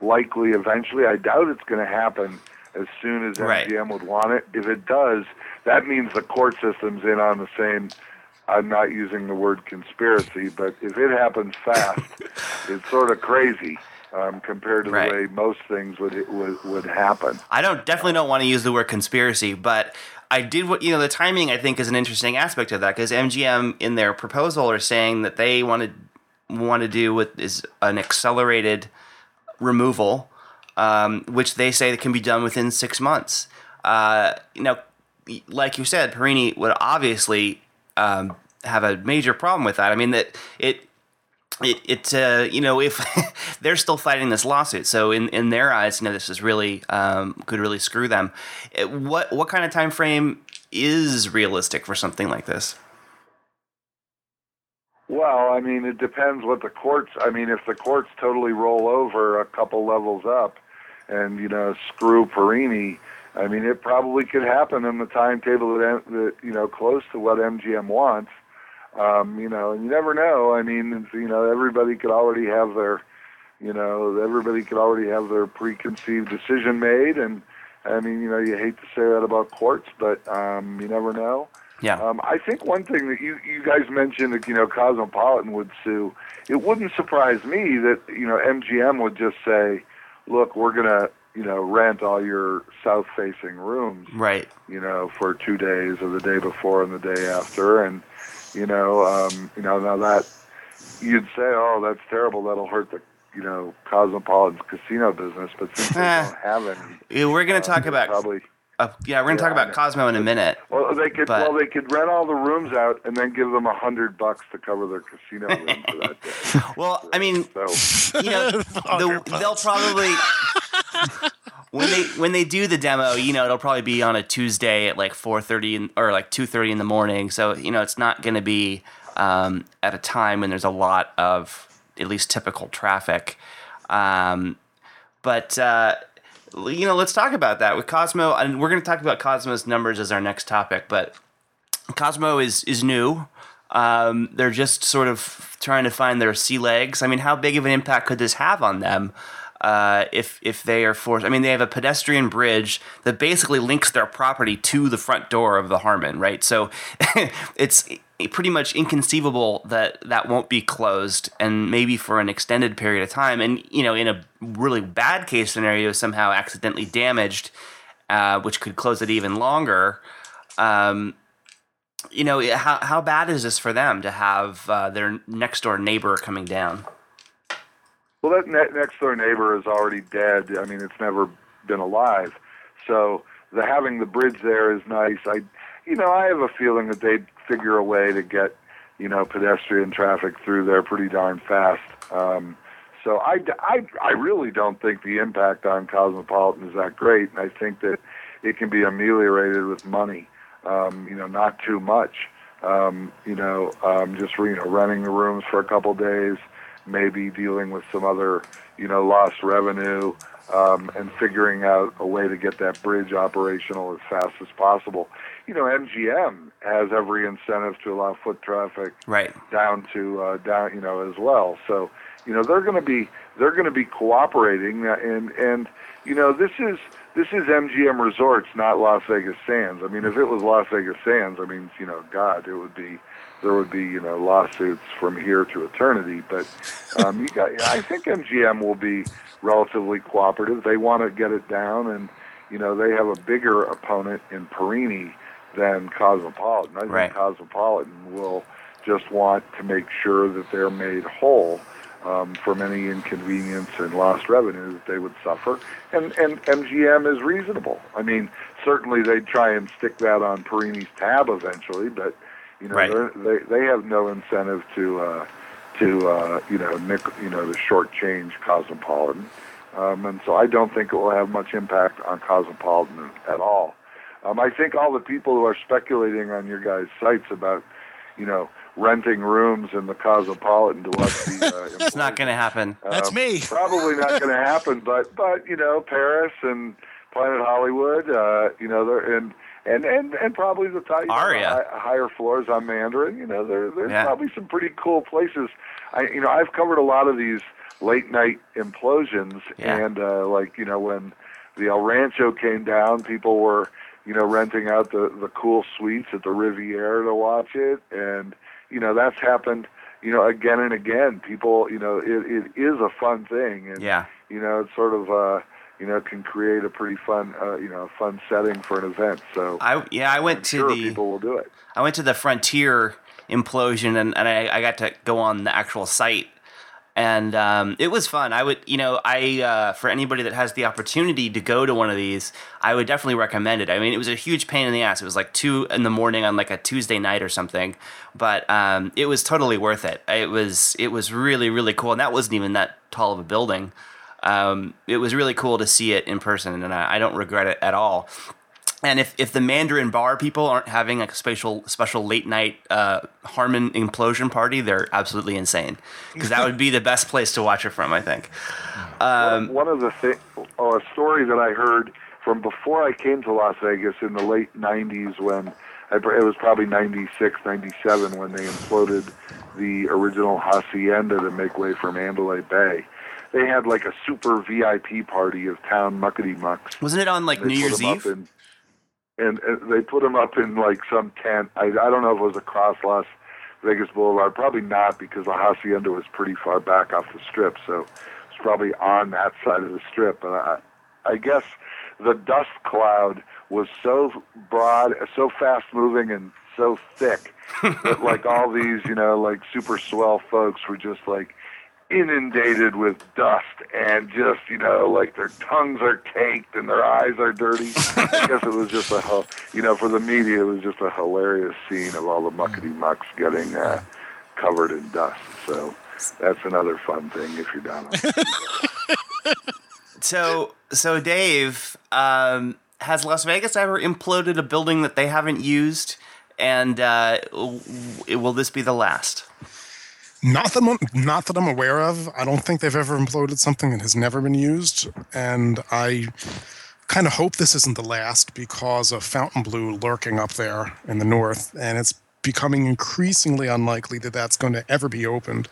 likely eventually. I doubt it's going to happen as soon as MGM right. would want it. If it does, that means the court system's in on the same. I'm not using the word conspiracy, but if it happens fast, it's sort of crazy. Um, compared to right. the way most things would, would would happen. I don't definitely don't want to use the word conspiracy, but I did what you know the timing I think is an interesting aspect of that because MGM in their proposal are saying that they want to want to do with is an accelerated removal, um, which they say that can be done within six months. Uh, you know, like you said, Perini would obviously um, have a major problem with that. I mean that it it, it uh, you know if they're still fighting this lawsuit so in, in their eyes you know this is really um, could really screw them what what kind of time frame is realistic for something like this well i mean it depends what the courts i mean if the courts totally roll over a couple levels up and you know screw Perini I mean, it probably could happen in the timetable that, that you know close to what MGM wants. Um, you know, and you never know. I mean, you know, everybody could already have their, you know, everybody could already have their preconceived decision made, and I mean, you know, you hate to say that about courts, but um, you never know. Yeah. Um, I think one thing that you you guys mentioned that you know Cosmopolitan would sue. It wouldn't surprise me that you know MGM would just say, "Look, we're gonna you know, rent all your south facing rooms. Right. You know, for two days or the day before and the day after. And, you know, um, you know, now that you'd say, oh, that's terrible. That'll hurt the, you know, Cosmopolitan's casino business. But since they don't have any. Yeah, we're going to uh, talk about. Probably. Uh, yeah, we're going to Yeah, talk about. Cosmo in a minute. Well, they could. But- well, they could rent all the rooms out and then give them a hundred bucks to cover their casino room for that day. Well, I mean, So, you know, the, they'll probably when they when they do the demo, you know, it'll probably be on a Tuesday at like four thirty or like two thirty in the morning. So you know, it's not going to be um, at a time when there's a lot of at least typical traffic. Um, but uh, you know, let's talk about that with Cosmo, and we're going to talk about Cosmo's numbers as our next topic. But Cosmo is is new. Um, they're just sort of trying to find their sea legs. I mean, how big of an impact could this have on them uh, if if they are forced? I mean, they have a pedestrian bridge that basically links their property to the front door of the Harmon, right? So it's pretty much inconceivable that that won't be closed, and maybe for an extended period of time. And you know, in a really bad case scenario, somehow accidentally damaged, uh, which could close it even longer. Um, you know how how bad is this for them to have uh, their next door neighbor coming down? Well, that ne- next door neighbor is already dead. I mean, it's never been alive. So the having the bridge there is nice. I, you know, I have a feeling that they'd figure a way to get, you know, pedestrian traffic through there pretty darn fast. Um, so I, I, I really don't think the impact on Cosmopolitan is that great, and I think that it can be ameliorated with money. Um, you know, not too much. Um, you know, um, just you know, renting the rooms for a couple days, maybe dealing with some other, you know, lost revenue, um, and figuring out a way to get that bridge operational as fast as possible. You know, MGM has every incentive to allow foot traffic Right. down to uh, down, you know, as well. So, you know, they're going to be they're going to be cooperating, uh, and and you know, this is this is MGM Resorts, not Las Vegas Sands. I mean, if it was Las Vegas Sands, I mean, you know, God, it would be there would be you know lawsuits from here to eternity. But um, you got, I think MGM will be relatively cooperative. They want to get it down, and you know, they have a bigger opponent in Perini than Cosmopolitan. I think Right. Cosmopolitan will just want to make sure that they're made whole um, from any inconvenience and lost revenue that they would suffer. And, and MGM is reasonable. I mean, certainly they'd try and stick that on Perini's tab eventually, but you know Right. they're they they have no incentive to uh, to uh, you know nick, you know to shortchange Cosmopolitan. Um, and so I don't think it will have much impact on Cosmopolitan at all. Um, I think all the people who are speculating on your guys' sites about, you know, renting rooms in the Cosmopolitan to watch the uh, It's not going to happen. That's um, me. Probably not going to happen, but but you know, Paris and Planet Hollywood, uh, you know, they're and and and and probably the, top, you know, Aria. hi- higher floors on Mandarin. You know, there there's Yeah. probably some pretty cool places. I you know I've covered a lot of these late night implosions, Yeah. and uh, like you know when the El Rancho came down, people were you know renting out the the cool suites at the Riviera to watch it, and you know that's happened you know again and again. People you know it, it is a fun thing, and Yeah. you know it's sort of uh, you know can create a pretty fun uh, you know fun setting for an event. So I yeah I went I'm to sure the people will do it. I went to the Frontier implosion and, and I, I got to go on the actual site and um, it was fun. I would, you know, I uh, for anybody that has the opportunity to go to one of these, I would definitely recommend it. I mean, it was a huge pain in the ass. It was like two in the morning on like a Tuesday night or something, but um, it was totally worth it. It was it was really really cool, and that wasn't even that tall of a building. Um, it was really cool to see it in person, and I, I don't regret it at all. And if, if the Mandarin bar people aren't having like a special special late night uh, Harmon implosion party, they're absolutely insane. Because that would be the best place to watch it from, I think. Um, One of the things, oh, a story that I heard from before I came to Las Vegas in the late 90s when I, it was probably 96, 97 when they imploded the original Hacienda to make way for Mandalay Bay. They had like a super VIP party of town muckety mucks. wasn't it on like New Year's Eve? in- and, and they put them up in like some tent. I, I don't know if it was across Las Vegas Boulevard. Probably not because the hacienda was pretty far back off the strip, so it's probably on that side of the strip. But I, I guess the dust cloud was so broad, so fast moving, and so thick that like all these, you know, like super swell folks were just like inundated with dust and just you know like their tongues are caked and their eyes are dirty i guess it was just a you know for the media it was just a hilarious scene of all the muckety mucks getting uh, covered in dust so that's another fun thing if you're down So, so Dave, um, has Las Vegas ever imploded a building that they haven't used? And uh, will this be the last? Not that, I'm, not that I'm aware of. I don't think they've ever imploded something that has never been used. And I kind of hope this isn't the last because of Fontainebleau lurking up there in the north. And it's becoming increasingly unlikely that that's going to ever be opened.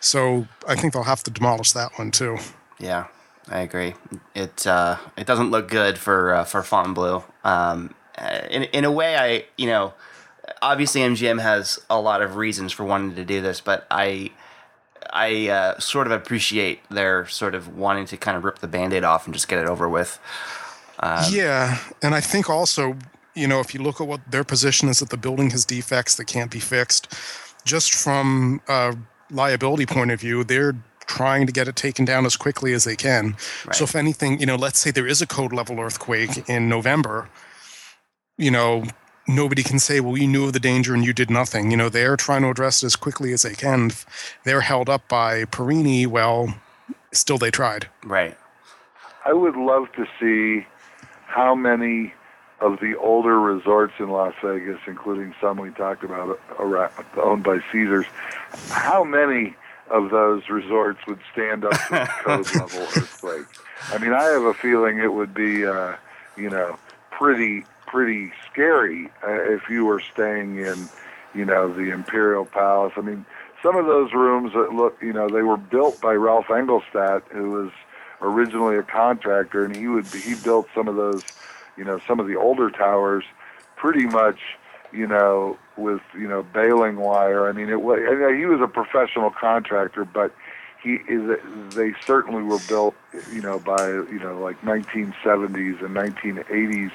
So I think they'll have to demolish that one too. Yeah, I agree. It uh, it doesn't look good for uh, for Fontainebleau. Um, in in a way, I you know, obviously MGM has a lot of reasons for wanting to do this, but I I uh, sort of appreciate their sort of wanting to kind of rip the band-aid off and just get it over with. yeah, and I think also, you know, if you look at what their position is that the building has defects that can't be fixed, just from a liability point of view, they're trying to get it taken down as quickly as they can. So if anything, you know, let's say there is a code level earthquake in November, you know, nobody can say, well, you knew of the danger and you did nothing. You know, they're trying to address it as quickly as they can. They're held up by Perini. Well, still they tried. Right. I would love to see how many of the older resorts in Las Vegas, including some we talked about owned by Caesars, how many of those resorts would stand up to a code level earthquake? I mean, I have a feeling it would be, uh, you know, pretty pretty scary uh, if you were staying in, you know, the Imperial Palace. I mean, some of those rooms that look, you know, they were built by Ralph Engelstad, who was originally a contractor, and he would he built some of those, you know, some of the older towers, pretty much, you know, with you know baling wire. I mean, it was I mean, he was a professional contractor, but he is they certainly were built, you know, by you know like 1970s and 1980s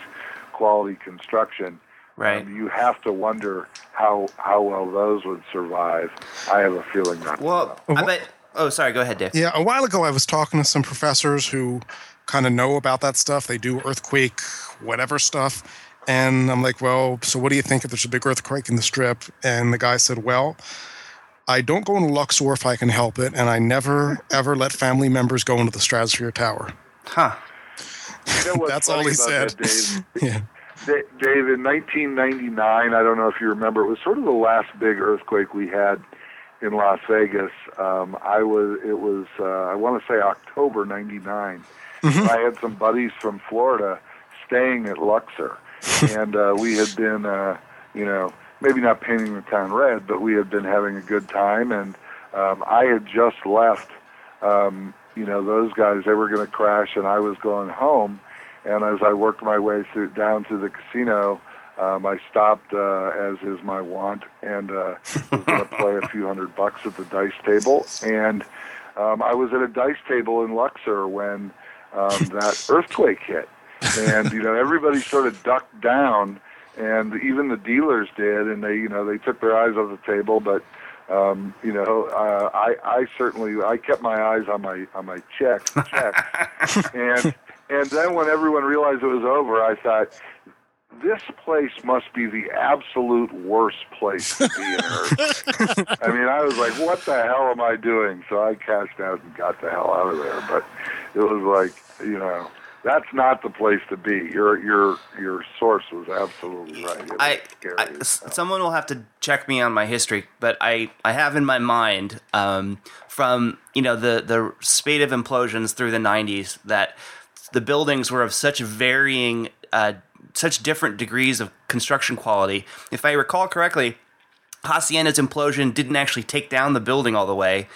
quality construction. Right. Um, you have to wonder how how well those would survive. I have a feeling not. Well, I bet. Oh, sorry. Go ahead, Dave. Yeah, a while ago I was talking to some professors who kind of know about that stuff. They do earthquake, whatever stuff. And I'm like, well, so what do you think if there's a big earthquake in the strip? And the guy said, well, I don't go into Luxor if I can help it, and I never ever let family members go into the Stratosphere Tower. Huh. You know That's all he said. that, Dave? Yeah. Dave, in 1999, I don't know if you remember, it was sort of the last big earthquake we had in Las Vegas. Um, I was, it was, uh, I want to say October '99. I had some buddies from Florida staying at Luxor, and uh, we had been, uh, you know, maybe not painting the town red, but we had been having a good time, and um, I had just left. Um, you know, those guys, they were going to crash, and I was going home. And as I worked my way through down to the casino, um, I stopped, uh, as is my wont, and uh, was going to play a few hundred bucks at the dice table. And um, I was at a dice table in Luxor when um, that earthquake hit, and you know everybody sort of ducked down, and even the dealers did, and they, you know, they took their eyes off the table, but Um, you know, uh, I I certainly I kept my eyes on my on my check checks, and and then when everyone realized it was over, I thought. This place must be the absolute worst place to be in Earth. I mean, I was like, "What the hell am I doing?" So I cashed out and got the hell out of there. But it was like, you know, that's not the place to be. Your your your source was absolutely right. Was I, I- someone will have to check me on my history, but I, I have in my mind um, from you know the the spate of implosions through the '90s that the buildings were of such varying, uh, such different degrees of construction quality. If I recall correctly, Hacienda's implosion didn't actually take down the building all the way,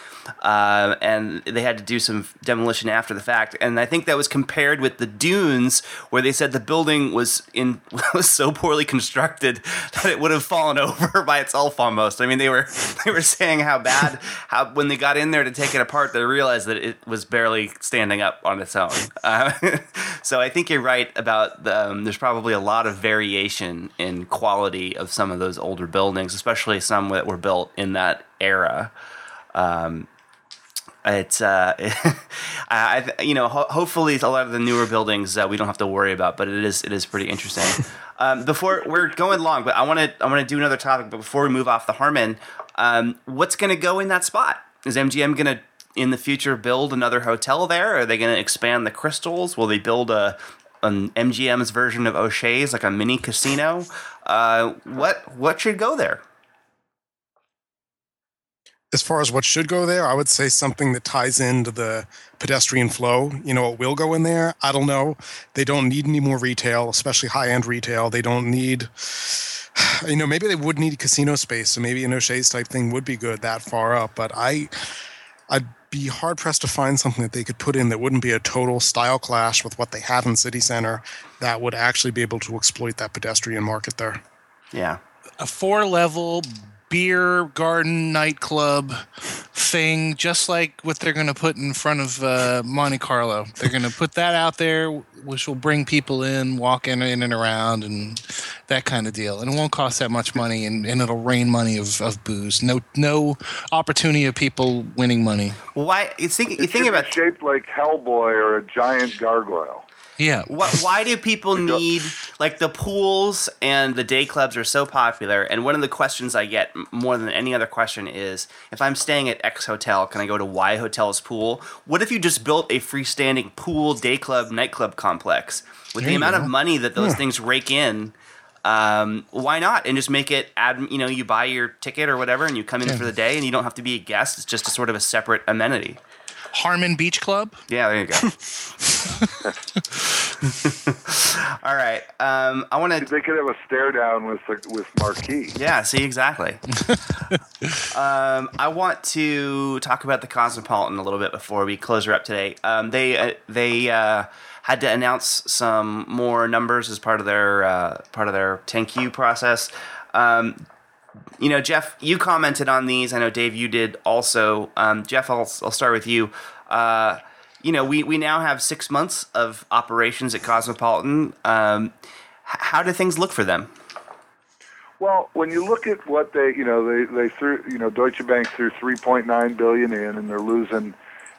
uh, and they had to do some demolition after the fact. And I think that was compared with the dunes, where they said the building was in was so poorly constructed that it would have fallen over by itself almost. I mean, they were they were saying how bad how when they got in there to take it apart, they realized that it was barely standing up on its own. Uh, so I think you're right about the, um, there's probably a lot of variation in quality of some of those older buildings, especially some that were built in that era. Um, it's uh, I, I you know ho- hopefully a lot of the newer buildings uh, we don't have to worry about, but it is it is pretty interesting. um, before we're going long, but I want to I want to do another topic. But before we move off the Harmon, um, what's going to go in that spot? Is MGM going to in the future build another hotel there? Are they going to expand the crystals? Will they build a an MGM's version of O'Shea's, like a mini casino? Uh, what what should go there? As far as what should go there, I would say something that ties into the pedestrian flow. You know, it will go in there? I don't know. They don't need any more retail, especially high end retail. They don't need, you know, maybe they would need casino space. So maybe an O'Shea's type thing would be good that far up. But I, I'd be hard pressed to find something that they could put in that wouldn't be a total style clash with what they have in City Center that would actually be able to exploit that pedestrian market there. Yeah. a four level beer garden nightclub thing, just like what they're going to put in front of uh, Monte Carlo. They're going to put that out there, which will bring people in, walking in and around, and that kind of deal. And it won't cost that much money, and, and it'll rain money of, of booze. No no opportunity of people winning money. Why you think you It think should be about shaped like Hellboy or a giant gargoyle. Yeah. What, why do people need like the pools and the day clubs are so popular? And one of the questions I get more than any other question is, if I'm staying at X hotel, can I go to Y hotel's pool? What if you just built a freestanding pool, day club, nightclub complex with the amount go. of money that those things rake in? Um, why not? And just make it add. You know, you buy your ticket or whatever, and you come in Yeah. for the day, and you don't have to be a guest. It's just a sort of a separate amenity. Harmon Beach Club. Yeah, there you go. All right. Um, I want to. They could have a stare down with the, with Marquee. Yeah, see, exactly. um, I want to talk about the Cosmopolitan a little bit before we close her up today. Um, they uh, they uh, had to announce some more numbers as part of their uh, part of their 10Q process. Um, you know, Jeff, you commented on these. I know Dave, you did also. Um, Jeff, I'll, I'll start with you. Uh, you know, we, we now have six months of operations at Cosmopolitan. Um, how do things look for them? Well, when you look at what they, you know, they they threw, you know, Deutsche Bank threw 3.9 billion in, and they're losing,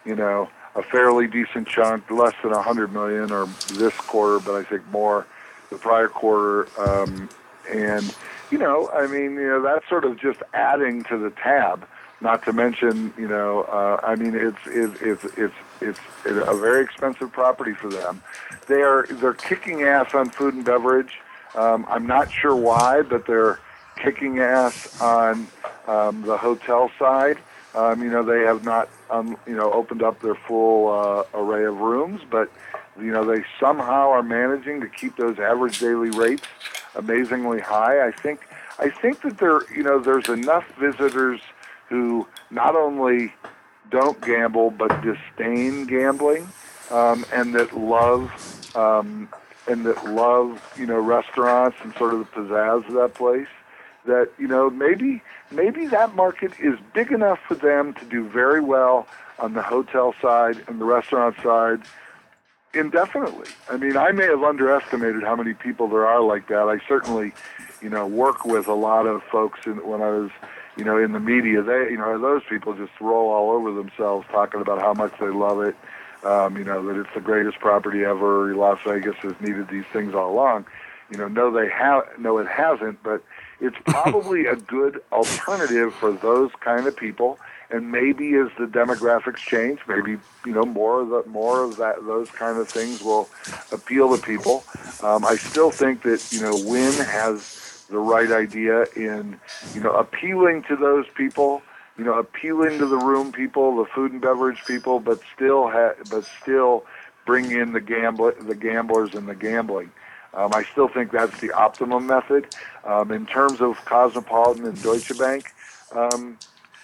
you know, a fairly decent chunk, less than 100 million, or this quarter, but I think more the prior quarter. Um, and you know, I mean, you know, that's sort of just adding to the tab. Not to mention, you know, uh, I mean, it's it's it's it's it's a very expensive property for them. They are they're kicking ass on food and beverage. Um, I'm not sure why, but they're kicking ass on um, the hotel side. Um, you know, they have not, um, you know, opened up their full uh, array of rooms, but you know, they somehow are managing to keep those average daily rates amazingly high. I think, I think that there, you know, there's enough visitors who not only don't gamble but disdain gambling, um, and that love um, and that love you know restaurants and sort of the pizzazz of that place. That you know maybe maybe that market is big enough for them to do very well on the hotel side and the restaurant side indefinitely. I mean, I may have underestimated how many people there are like that. I certainly, you know, work with a lot of folks in, when I was, you know, in the media, they, you know, those people just roll all over themselves talking about how much they love it. Um, you know, that it's the greatest property ever. Las Vegas has needed these things all along. You know, no, they have, no, it hasn't, but it's probably a good alternative for those kind of people. And maybe as the demographics change, maybe you know more of the more of that those kind of things will appeal to people. Um, I still think that you know Wynn has the right idea in you know appealing to those people, you know appealing to the room people, the food and beverage people, but still ha- but still bring in the gamble the gamblers and the gambling. Um, I still think that's the optimum method. Um, in terms of Cosmopolitan and Deutsche Bank, um,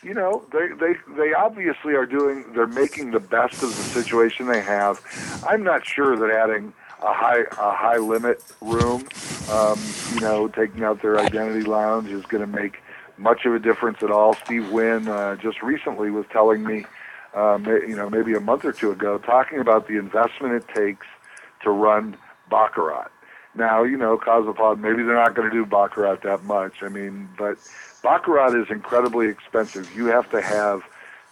you know, they, they, they obviously are doing, they're making the best of the situation they have. I'm not sure that adding a high, a high limit room, um, you know, taking out their identity lounge is going to make much of a difference at all. Steve Wynn uh, just recently was telling me, um, you know, maybe a month or two ago, talking about the investment it takes to run Baccarat. Now, you know, Cosmopolitan, maybe they're not going to do Baccarat that much. I mean, but Baccarat is incredibly expensive. You have to have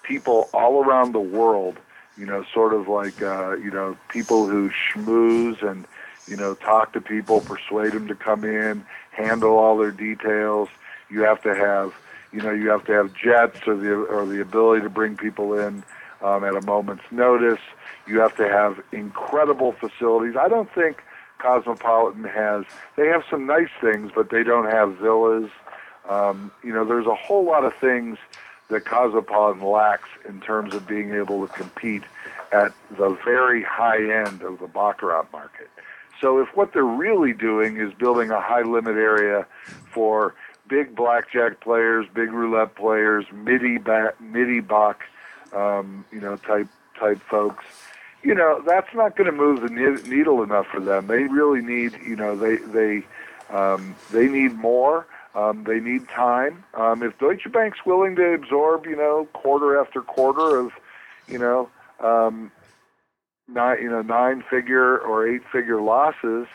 people all around the world, you know, sort of like, uh, you know, people who schmooze and, you know, talk to people, persuade them to come in, handle all their details. You have to have, you know, you have to have jets or the or the ability to bring people in um, at a moment's notice. You have to have incredible facilities. I don't think Cosmopolitan has. They have some nice things, but they don't have villas. Um, you know, there's a whole lot of things that Cosmopolitan lacks in terms of being able to compete at the very high end of the Baccarat market. So if what they're really doing is building a high limit area for big blackjack players, big roulette players, midi ba- midi bach, um, you know, type type folks, you know, that's not going to move the needle enough for them. They really need, you know, they they um, they need more. Um, they need time. Um, if Deutsche Bank's willing to absorb, you know, quarter after quarter of, you know, um, nine, you know, nine-figure or eight-figure losses,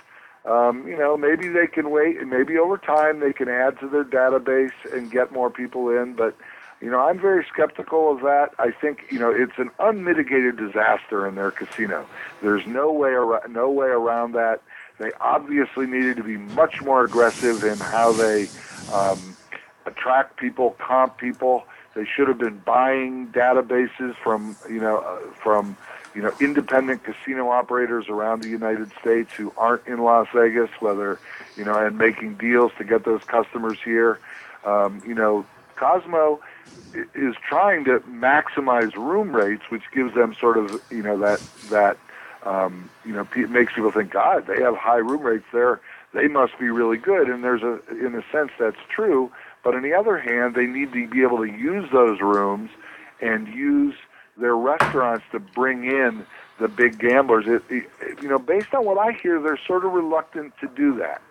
um, you know, maybe they can wait, and maybe over time they can add to their database and get more people in. But you know, I'm very skeptical of that. I think you know it's an unmitigated disaster in their casino. There's no way around, no way around that. They obviously needed to be much more aggressive in how they um, attract people, comp people. They should have been buying databases from you know uh, from you know independent casino operators around the United States who aren't in Las Vegas, whether you know, and making deals to get those customers here. Um, you know, Cosmo is trying to maximize room rates, which gives them sort of you know that that um, you know makes people think, God, they have high room rates there. They must be really good, and there's a in a sense that's true. But on the other hand, they need to be able to use those rooms and use their restaurants to bring in the big gamblers. It, it, you know, based on what I hear, they're sort of reluctant to do that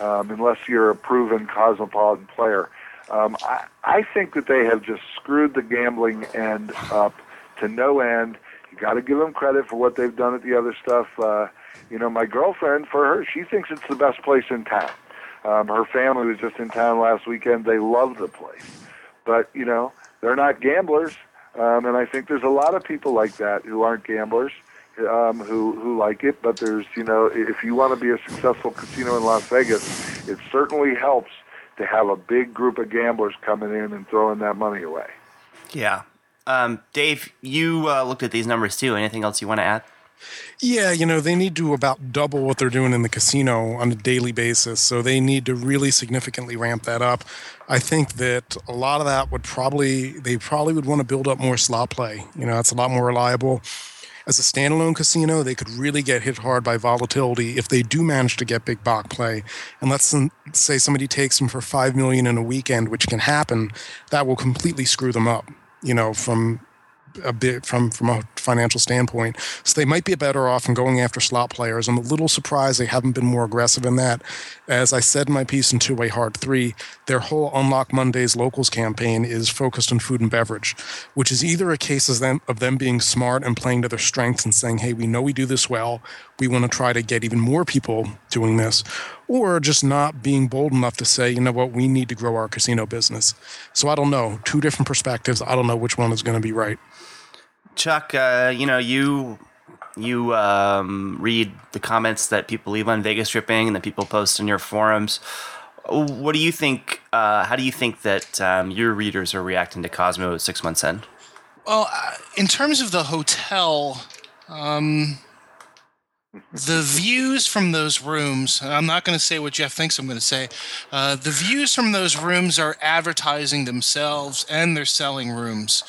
um, unless you're a proven cosmopolitan player. Um, I, I think that they have just screwed the gambling end up to no end. You got to give them credit for what they've done at the other stuff. Uh, you know, my girlfriend, for her, she thinks it's the best place in town. Um, her family was just in town last weekend. They love the place, but you know, they're not gamblers. Um, and I think there's a lot of people like that who aren't gamblers, um, who who like it. But there's, you know, if you want to be a successful casino in Las Vegas, it certainly helps to have a big group of gamblers coming in and throwing that money away. Yeah. Um, Dave, you uh, looked at these numbers too. Anything else you want to add? Yeah, you know, they need to about double what they're doing in the casino on a daily basis. So they need to really significantly ramp that up. I think that a lot of that would probably, they probably would want to build up more slot play. You know, it's a lot more reliable as a standalone casino, they could really get hit hard by volatility if they do manage to get big bach play. And let's say somebody takes them for five million in a weekend, which can happen. That will completely screw them up. You know, from a bit from from a financial standpoint. So they might be better off in going after slot players. I'm a little surprised they haven't been more aggressive in that. As I said in my piece in Two Way Hard Three, their whole Unlock Mondays locals campaign is focused on food and beverage, which is either a case of them of them being smart and playing to their strengths and saying, "Hey, we know we do this well. We want to try to get even more people doing this," or just not being bold enough to say, "You know what? We need to grow our casino business." So I don't know. Two different perspectives. I don't know which one is going to be right. Chuck, uh, you know you you um, read the comments that people leave on Vegas Tripping and that people post in your forums. What do you think? Uh, how do you think that um, your readers are reacting to Cosmo six months in? Well, uh, in terms of the hotel, um, the views from those rooms, I'm not going to say what Jeff thinks I'm going to say. Uh, the views from those rooms are advertising themselves and they're selling rooms.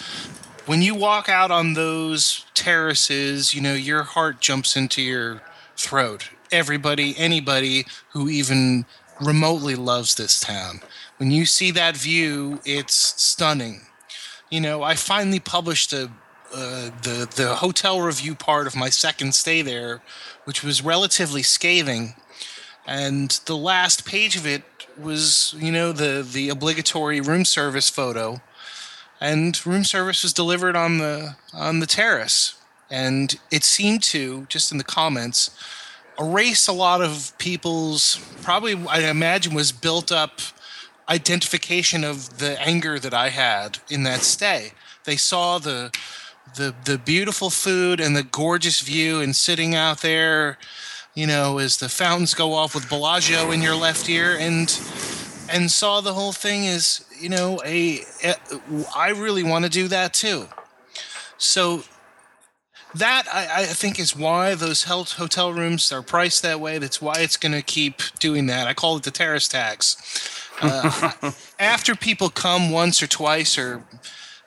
When you walk out on those terraces, you know, your heart jumps into your throat. Everybody, anybody who even remotely loves this town. When you see that view, it's stunning. You know, I finally published a uh, the the hotel review part of my second stay there, which was relatively scathing, and the last page of it was you know the the obligatory room service photo, and room service was delivered on the on the terrace, and it seemed to just in the comments erase a lot of people's probably I imagine was built up identification of the anger that I had in that stay. They saw the the the beautiful food and the gorgeous view and sitting out there, you know, as the fountains go off with Bellagio in your left ear and and saw the whole thing as, you know, a, a I really want to do that too. So that I, I think is why those health hotel rooms are priced that way. That's why it's going to keep doing that. I call it the terrace tax. Uh, after people come once or twice, or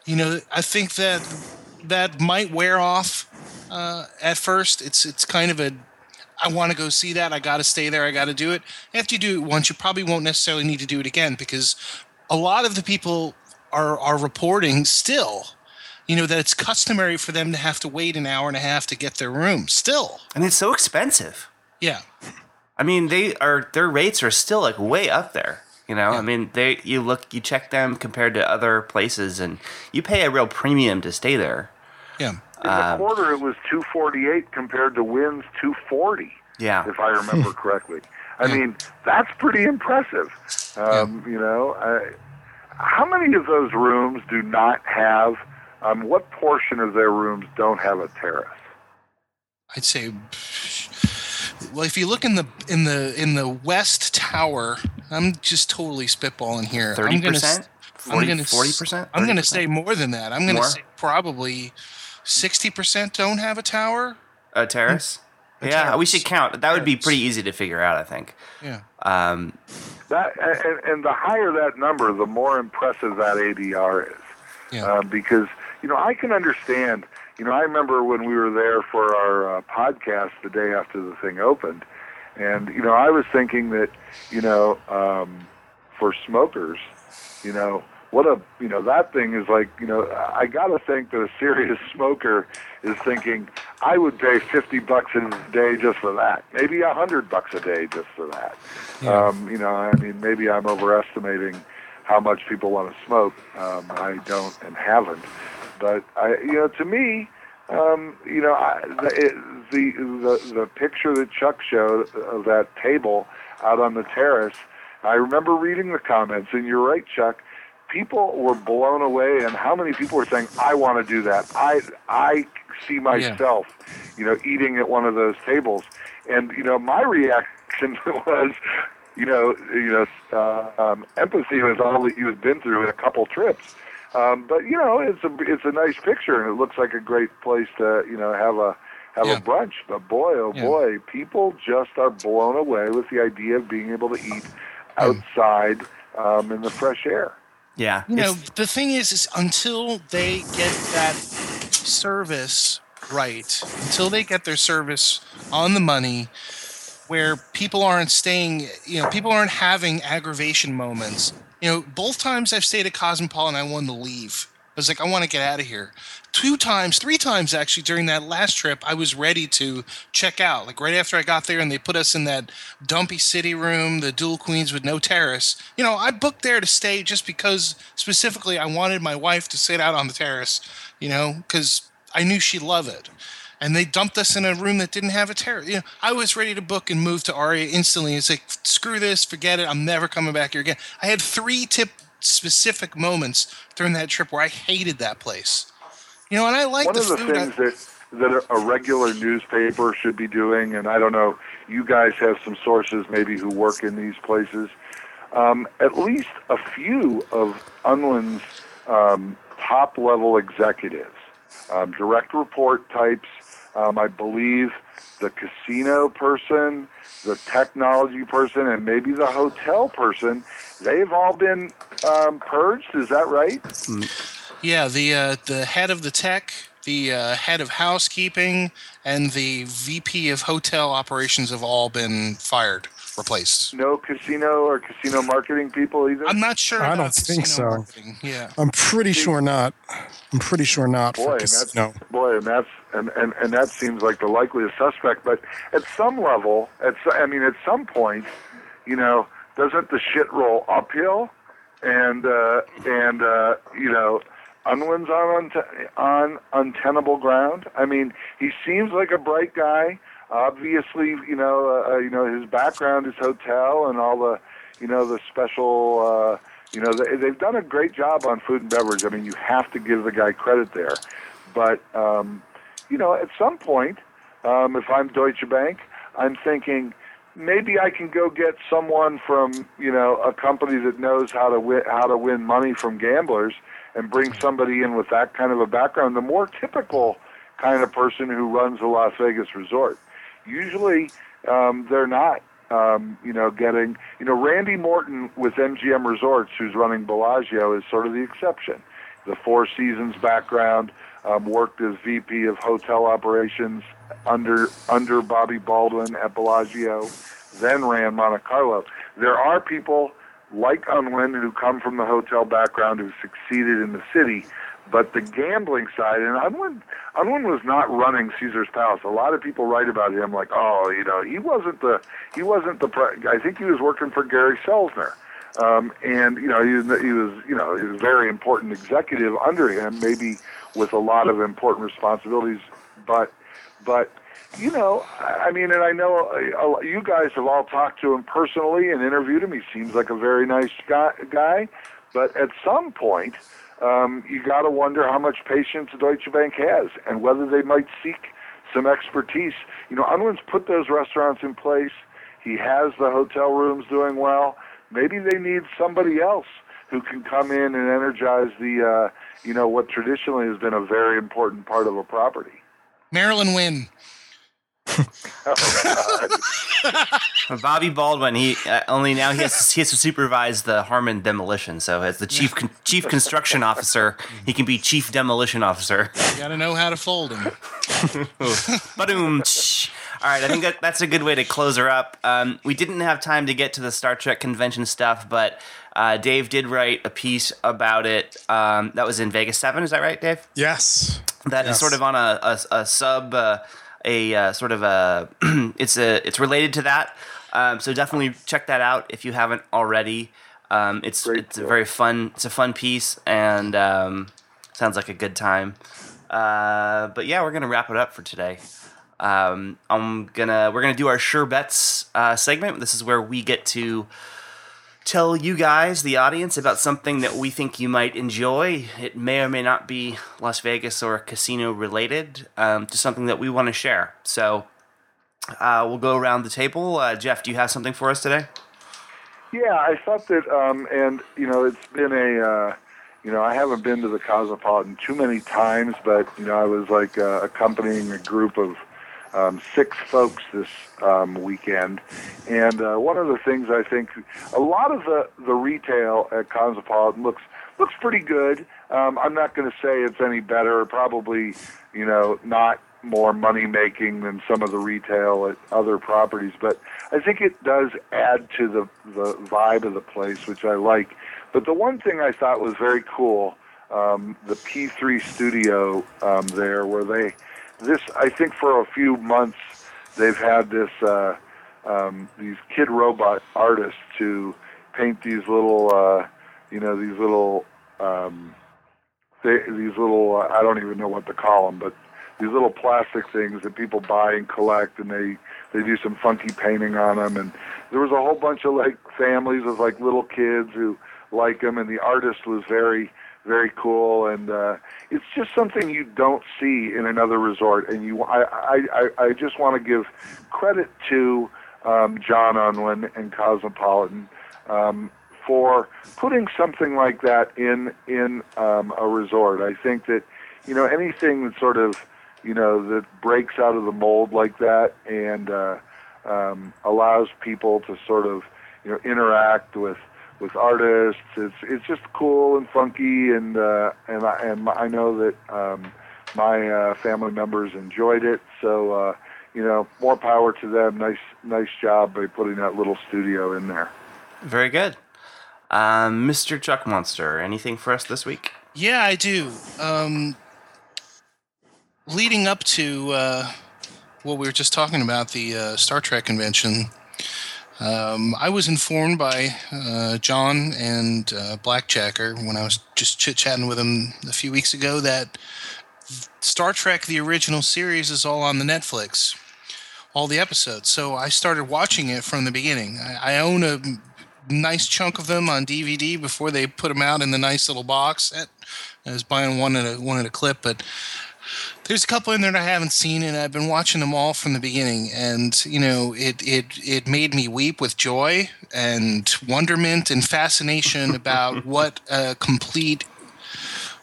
you know, I think that that might wear off uh, at first. It's it's kind of a I want to go see that. I got to stay there. I got to do it. After you do it once, you probably won't necessarily need to do it again because a lot of the people are are reporting still you know that it's customary for them to have to wait an hour and a half to get their room still and it's so expensive yeah i mean they are their rates are still like way up there you know yeah. i mean they you look you check them compared to other places and you pay a real premium to stay there yeah in the um, quarter it was 248 compared to Wynn's 240 yeah if i remember correctly i yeah. mean that's pretty impressive um, yeah. you know I, how many of those rooms do not have um, what portion of their rooms don't have a terrace? I'd say, well, if you look in the in the in the west tower, I'm just totally spitballing here. Thirty percent. I'm gonna forty percent. I'm gonna say more than that. I'm gonna say probably sixty percent don't have a tower. A terrace. A yeah, terrace. we should count. That would be pretty easy to figure out. I think. Yeah. Um, that and, and the higher that number, the more impressive that ADR is. Yeah. Uh, because you know, I can understand. You know, I remember when we were there for our uh, podcast the day after the thing opened, and you know, I was thinking that, you know, um, for smokers, you know, what a you know that thing is like. You know, I got to think that a serious smoker is thinking, I would pay fifty bucks a day just for that, maybe a hundred bucks a day just for that. Yeah. Um, you know, I mean, maybe I'm overestimating how much people want to smoke. Um, I don't and haven't. But I, you know, to me, um, you know, I, the, the the the picture that Chuck showed of that table out on the terrace. I remember reading the comments, and you're right, Chuck. People were blown away, and how many people were saying, "I want to do that." I I see myself, yeah. you know, eating at one of those tables, and you know, my reaction was, you know, you know, uh, um, empathy was all that you've been through in a couple trips. Um, but you know, it's a it's a nice picture, and it looks like a great place to you know have a have yeah. a brunch. But boy, oh yeah. boy, people just are blown away with the idea of being able to eat outside um, in the fresh air. Yeah, you know, the thing is, is until they get that service right, until they get their service on the money, where people aren't staying, you know, people aren't having aggravation moments you know, both times I've stayed at Cosmopolitan, I wanted to leave. Was like, I want to get out of here. Two times, three times actually during that last trip, I was ready to check out. Like right after I got there and they put us in that dumpy city room, the dual queens with no terrace. You know, I booked there to stay just because specifically I wanted my wife to sit out on the terrace, you know, because I knew she'd love it and they dumped us in a room that didn't have a terrace. You know, I was ready to book and move to Aria instantly. It's like, screw this, forget it. I'm never coming back here again. I had three tip specific moments during that trip where I hated that place. You know, and I like One the of the food. I- things that that a regular newspaper should be doing, and I don't know, you guys have some sources maybe who work in these places. Um, at least a few of Unwin's um, top level executives, um, direct report types. Um, I believe the casino person, the technology person, and maybe the hotel person. They've all been um, purged. Is that right? yeah, the uh, the head of the tech, the uh, head of housekeeping, and the VP of hotel operations have all been fired, replaced. No casino or casino marketing people either. I'm not sure. I don't think so. marketing. Yeah. I'm pretty sure not. I'm pretty sure not boy, for and that's casino. boy, that's and, and and that seems like the likeliest suspect. But at some level, at I mean, at some point, you know, doesn't the shit roll uphill? And uh, and uh, you know, Unwin's on on untenable ground. I mean, he seems like a bright guy. Obviously, you know, uh, uh, you know, his background is hotel and all the, you know, the special. Uh, you know, they, they've done a great job on food and beverage. I mean, you have to give the guy credit there. But um, you know, at some point, um, if I'm Deutsche Bank, I'm thinking maybe I can go get someone from you know a company that knows how to win how to win money from gamblers and bring somebody in with that kind of a background. The more typical kind of person who runs a Las Vegas resort. Usually, um, they're not. Um, you know, getting you know Randy Morton with MGM Resorts, who's running Bellagio, is sort of the exception. The Four Seasons background, um, worked as VP of hotel operations under under Bobby Baldwin at Bellagio, then ran Monte Carlo. There are people like Unwin who come from the hotel background who succeeded in the city, but the gambling side, and Unwin, Unwin was not running Caesar's Palace. A lot of people write about him like, oh, you know, he wasn't the he wasn't the. Pre- I think he was working for Gary Selesner. Um, and you know he he was you know he was a very important executive under him, maybe with a lot of important responsibilities. But but you know I mean, and I know uh, you guys have all talked to him personally and interviewed him. He seems like a very nice guy. guy but at some point, um, you got to wonder how much patience Deutsche Bank has and whether they might seek some expertise. You know, Unwin's put those restaurants in place. He has the hotel rooms doing well. Maybe they need somebody else who can come in and energize the, uh, you know, what traditionally has been a very important part of a property. Marilyn Winn. Bobby Baldwin, he uh, only now he has, to, he has to supervise the Harmon demolition. So as the chief con- chief construction officer, he can be chief demolition officer. You got to know how to fold him. Ba-doom. All right, I think that that's a good way to close her up. Um, we didn't have time to get to the Star Trek convention stuff, but uh, Dave did write a piece about it. Um, that was in Vegas Seven. Is that right, Dave? Yes. That is Yes. sort of on a, a, a sub, uh, a uh, sort of a. it's a it's related to that. Um, so definitely check that out if you haven't already. Um, it's Great it's a very fun it's a fun piece and um, sounds like a good time. Uh, but yeah, we're gonna wrap it up for today. Um, I'm gonna we're gonna do our sure bets uh, segment. This is where we get to tell you guys, the audience, about something that we think you might enjoy. It may or may not be Las Vegas or casino related, um, to something that we want to share. So uh, we'll go around the table. Uh, Jeff, do you have something for us today? Yeah, I thought that, um, and you know, it's been a, uh, you know, I haven't been to the Cosmopolitan too many times, but you know, I was like uh, accompanying a group of um, six folks this um, weekend, and uh, one of the things I think a lot of the the retail at Cosmopolitan looks looks pretty good. Um, I'm not going to say it's any better, probably, you know, not more money making than some of the retail at other properties, but I think it does add to the the vibe of the place, which I like. But the one thing I thought was very cool um, the P3 studio um, there, where they this I think for a few months they've had this uh, um, these Kidrobot artists to paint these little uh, you know these little um, they, these little uh, I don't even know what to call them, but these little plastic things that people buy and collect, and they they do some funky painting on them. And there was a whole bunch of like families with like little kids who like them, and the artist was very very cool. And uh, it's just something you don't see in another resort. And you, I I I, just want to give credit to um, John Unwin and Cosmopolitan. Um, for putting something like that in in um, a resort. I think that you know anything that sort of you know that breaks out of the mold like that and uh, um, allows people to sort of you know interact with with artists. It's it's just cool and funky and uh, and I, and I know that um, my uh, family members enjoyed it. So uh, you know more power to them. Nice nice job by putting that little studio in there. Very good. Um, Mr. Chuck Monster, anything for us this week? Yeah, I do. Um, leading up to uh, what we were just talking about, the uh, Star Trek convention, um, I was informed by uh, John and uh, Blackjacker when I was just chit chatting with him a few weeks ago that Star Trek, the original series, is all on the Netflix, all the episodes. So I started watching it from the beginning. I, I own a nice chunk of them on DVD before they put them out in the nice little box. I was buying one at a one at a clip, but there's a couple in there that I haven't seen, and I've been watching them all from the beginning. And you know, it it it made me weep with joy and wonderment and fascination about what a complete,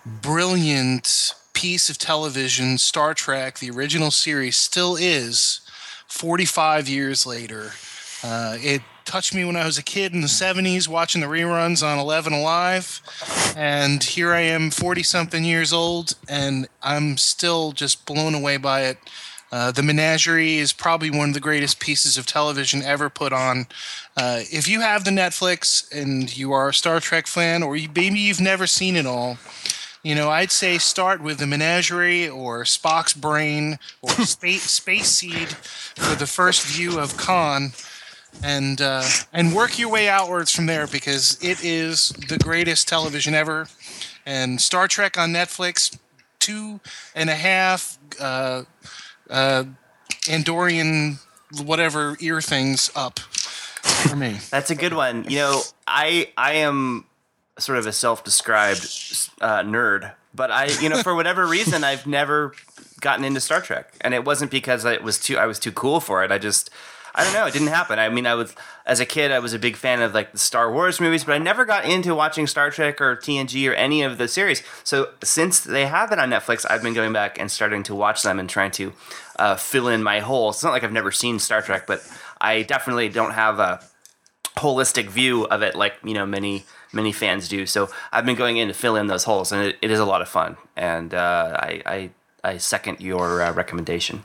brilliant piece of television Star Trek, the original series, still is. 45 years later, uh, it touched me when I was a kid in the 70s watching the reruns on 11 Alive. And here I am, 40 something years old, and I'm still just blown away by it. Uh, the Menagerie is probably one of the greatest pieces of television ever put on. Uh, if you have the Netflix and you are a Star Trek fan, or you, maybe you've never seen it all, you know, I'd say start with the Menagerie or Spock's Brain or Space, Space Seed for the first view of Khan and uh, and work your way outwards from there because it is the greatest television ever. And Star Trek on Netflix, two and a half uh, uh, Andorian whatever ear things up for me. That's a good one. You know, I I am sort of a self-described uh, nerd, but I you know for whatever reason I've never gotten into Star Trek, and it wasn't because it was too I was too cool for it. I just I don't know. It didn't happen. I mean, I was as a kid, I was a big fan of like the Star Wars movies, but I never got into watching Star Trek or TNG or any of the series. So since they have it on Netflix, I've been going back and starting to watch them and trying to uh, fill in my hole. It's not like I've never seen Star Trek, but I definitely don't have a holistic view of it like you know many many fans do. So I've been going in to fill in those holes, and it, it is a lot of fun. And uh, I, I I second your uh, recommendation.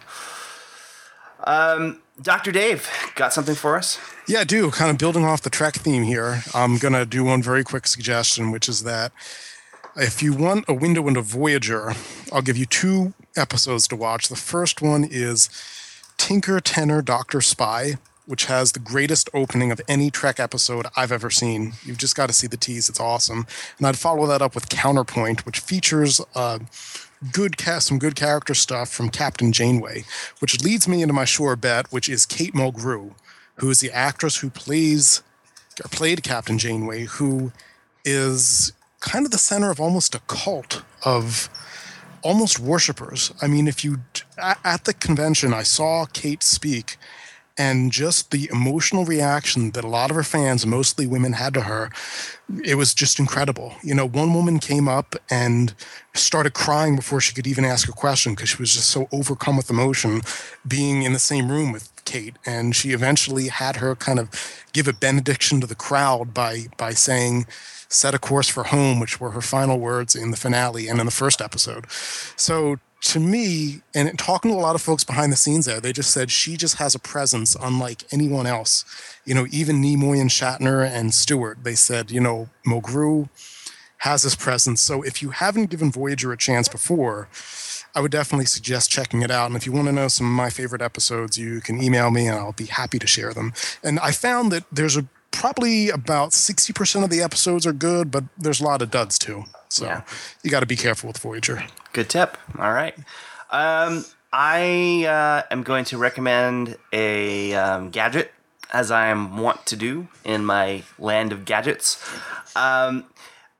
Um, Dr. Dave, got something for us? Yeah, I do. Kind of building off the Trek theme here, I'm going to do one very quick suggestion, which is that if you want a window into Voyager, I'll give you two episodes to watch. The first one is Tinker Tenor Doctor Spy, which has the greatest opening of any Trek episode I've ever seen. You've just got to see the tease; it's awesome. And I'd follow that up with Counterpoint, which features uh, good cast, some good character stuff from Captain Janeway, which leads me into my sure bet, which is Kate Mulgrew, who is the actress who plays or played Captain Janeway, who is kind of the center of almost a cult of almost worshippers. I mean, if you at the convention, I saw Kate speak, and just the emotional reaction that a lot of her fans, mostly women, had to her, it was just incredible. You know, one woman came up and started crying before she could even ask a question because she was just so overcome with emotion being in the same room with Kate. And she eventually had her kind of give a benediction to the crowd by by saying, set a course for home, which were her final words in the finale and in the first episode. So to me, and talking to a lot of folks behind the scenes there, they just said she just has a presence unlike anyone else. You know, even Nimoy and Shatner and Stewart, they said, you know, Mulgrew has this presence. So if you haven't given Voyager a chance before, I would definitely suggest checking it out. And if you want to know some of my favorite episodes, you can email me and I'll be happy to share them. And I found that there's a probably about 60% of the episodes are good, but there's a lot of duds too. So Yeah. you got to be careful with Voyager. Good tip. All right. Um, I uh, am going to recommend a um, gadget, as I am wont to do in my land of gadgets. Um,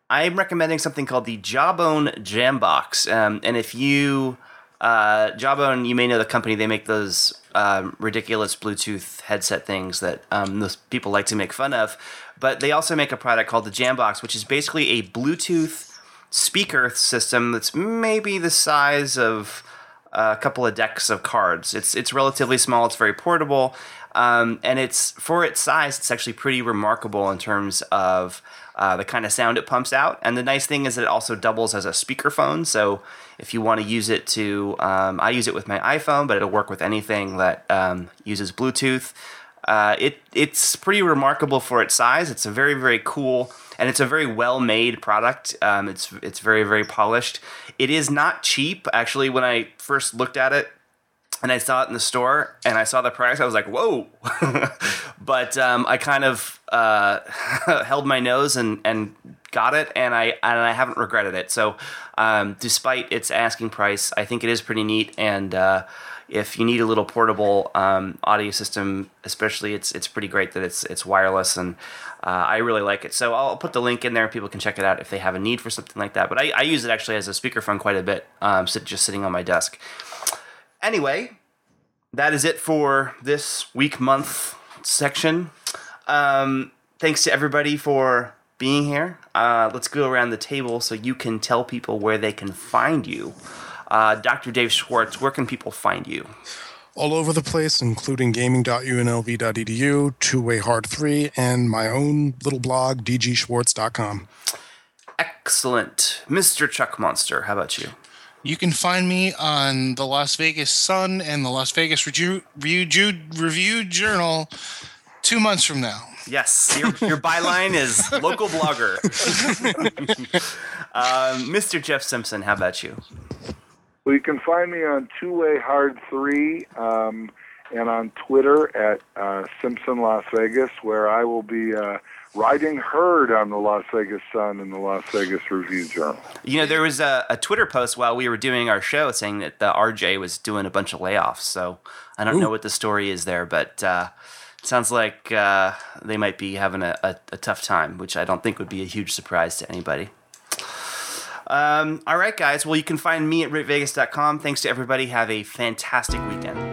I'm recommending something called the Jawbone Jambox. Um, and if you, uh, Jawbone, you may know the company, they make those um, ridiculous Bluetooth headset things that um, those people like to make fun of. But they also make a product called the Jambox, which is basically a Bluetooth speaker system that's maybe the size of a couple of decks of cards. It's it's relatively small. It's very portable, um, and it's for its size. It's actually pretty remarkable in terms of uh, the kind of sound it pumps out. And the nice thing is that it also doubles as a speakerphone. So if you want to use it to, um, I use it with my iPhone, but it'll work with anything that um, uses Bluetooth. Uh, it it's pretty remarkable for its size. It's a very very cool and it's a very well made product. Um, it's it's very very polished. It is not cheap actually. When I first looked at it, and I saw it in the store and I saw the price, I was like, whoa. but um, I kind of uh, held my nose and, and got it, and I and I haven't regretted it. So, um, despite its asking price, I think it is pretty neat. And uh, if you need a little portable um, audio system, especially, it's it's pretty great that it's it's wireless, and uh, I really like it. So I'll put the link in there, people can check it out if they have a need for something like that. But I, I use it actually as a speakerphone quite a bit, um, just sitting on my desk. Anyway, that is it for this week month section. Um, thanks to everybody for being here. Uh, let's go around the table so you can tell people where they can find you. Uh, Dr. Dave Schwartz, where can people find you? All over the place, including gaming.unlv.edu, Two Way Hard 3, and my own little blog, dgschwartz.com. Excellent. Mr. Chuck Monster, how about you? You can find me on the Las Vegas Sun and the Las Vegas Review, Review, Review Journal two months from now. Yes, your, your byline is local blogger. um, Mr. Jeff Simpson, how about you? Well, you can find me on Two Way Hard Three um, and on Twitter at uh, Simpson Las Vegas, where I will be uh, riding herd on the Las Vegas Sun and the Las Vegas Review Journal. You know, there was a, a Twitter post while we were doing our show saying that the RJ was doing a bunch of layoffs. So I don't know what the story is there, but uh, it sounds like uh, they might be having a, a, a tough time, which I don't think would be a huge surprise to anybody. Um, all right, guys. Well, you can find me at ratevegas.com. Thanks to everybody. Have a fantastic weekend.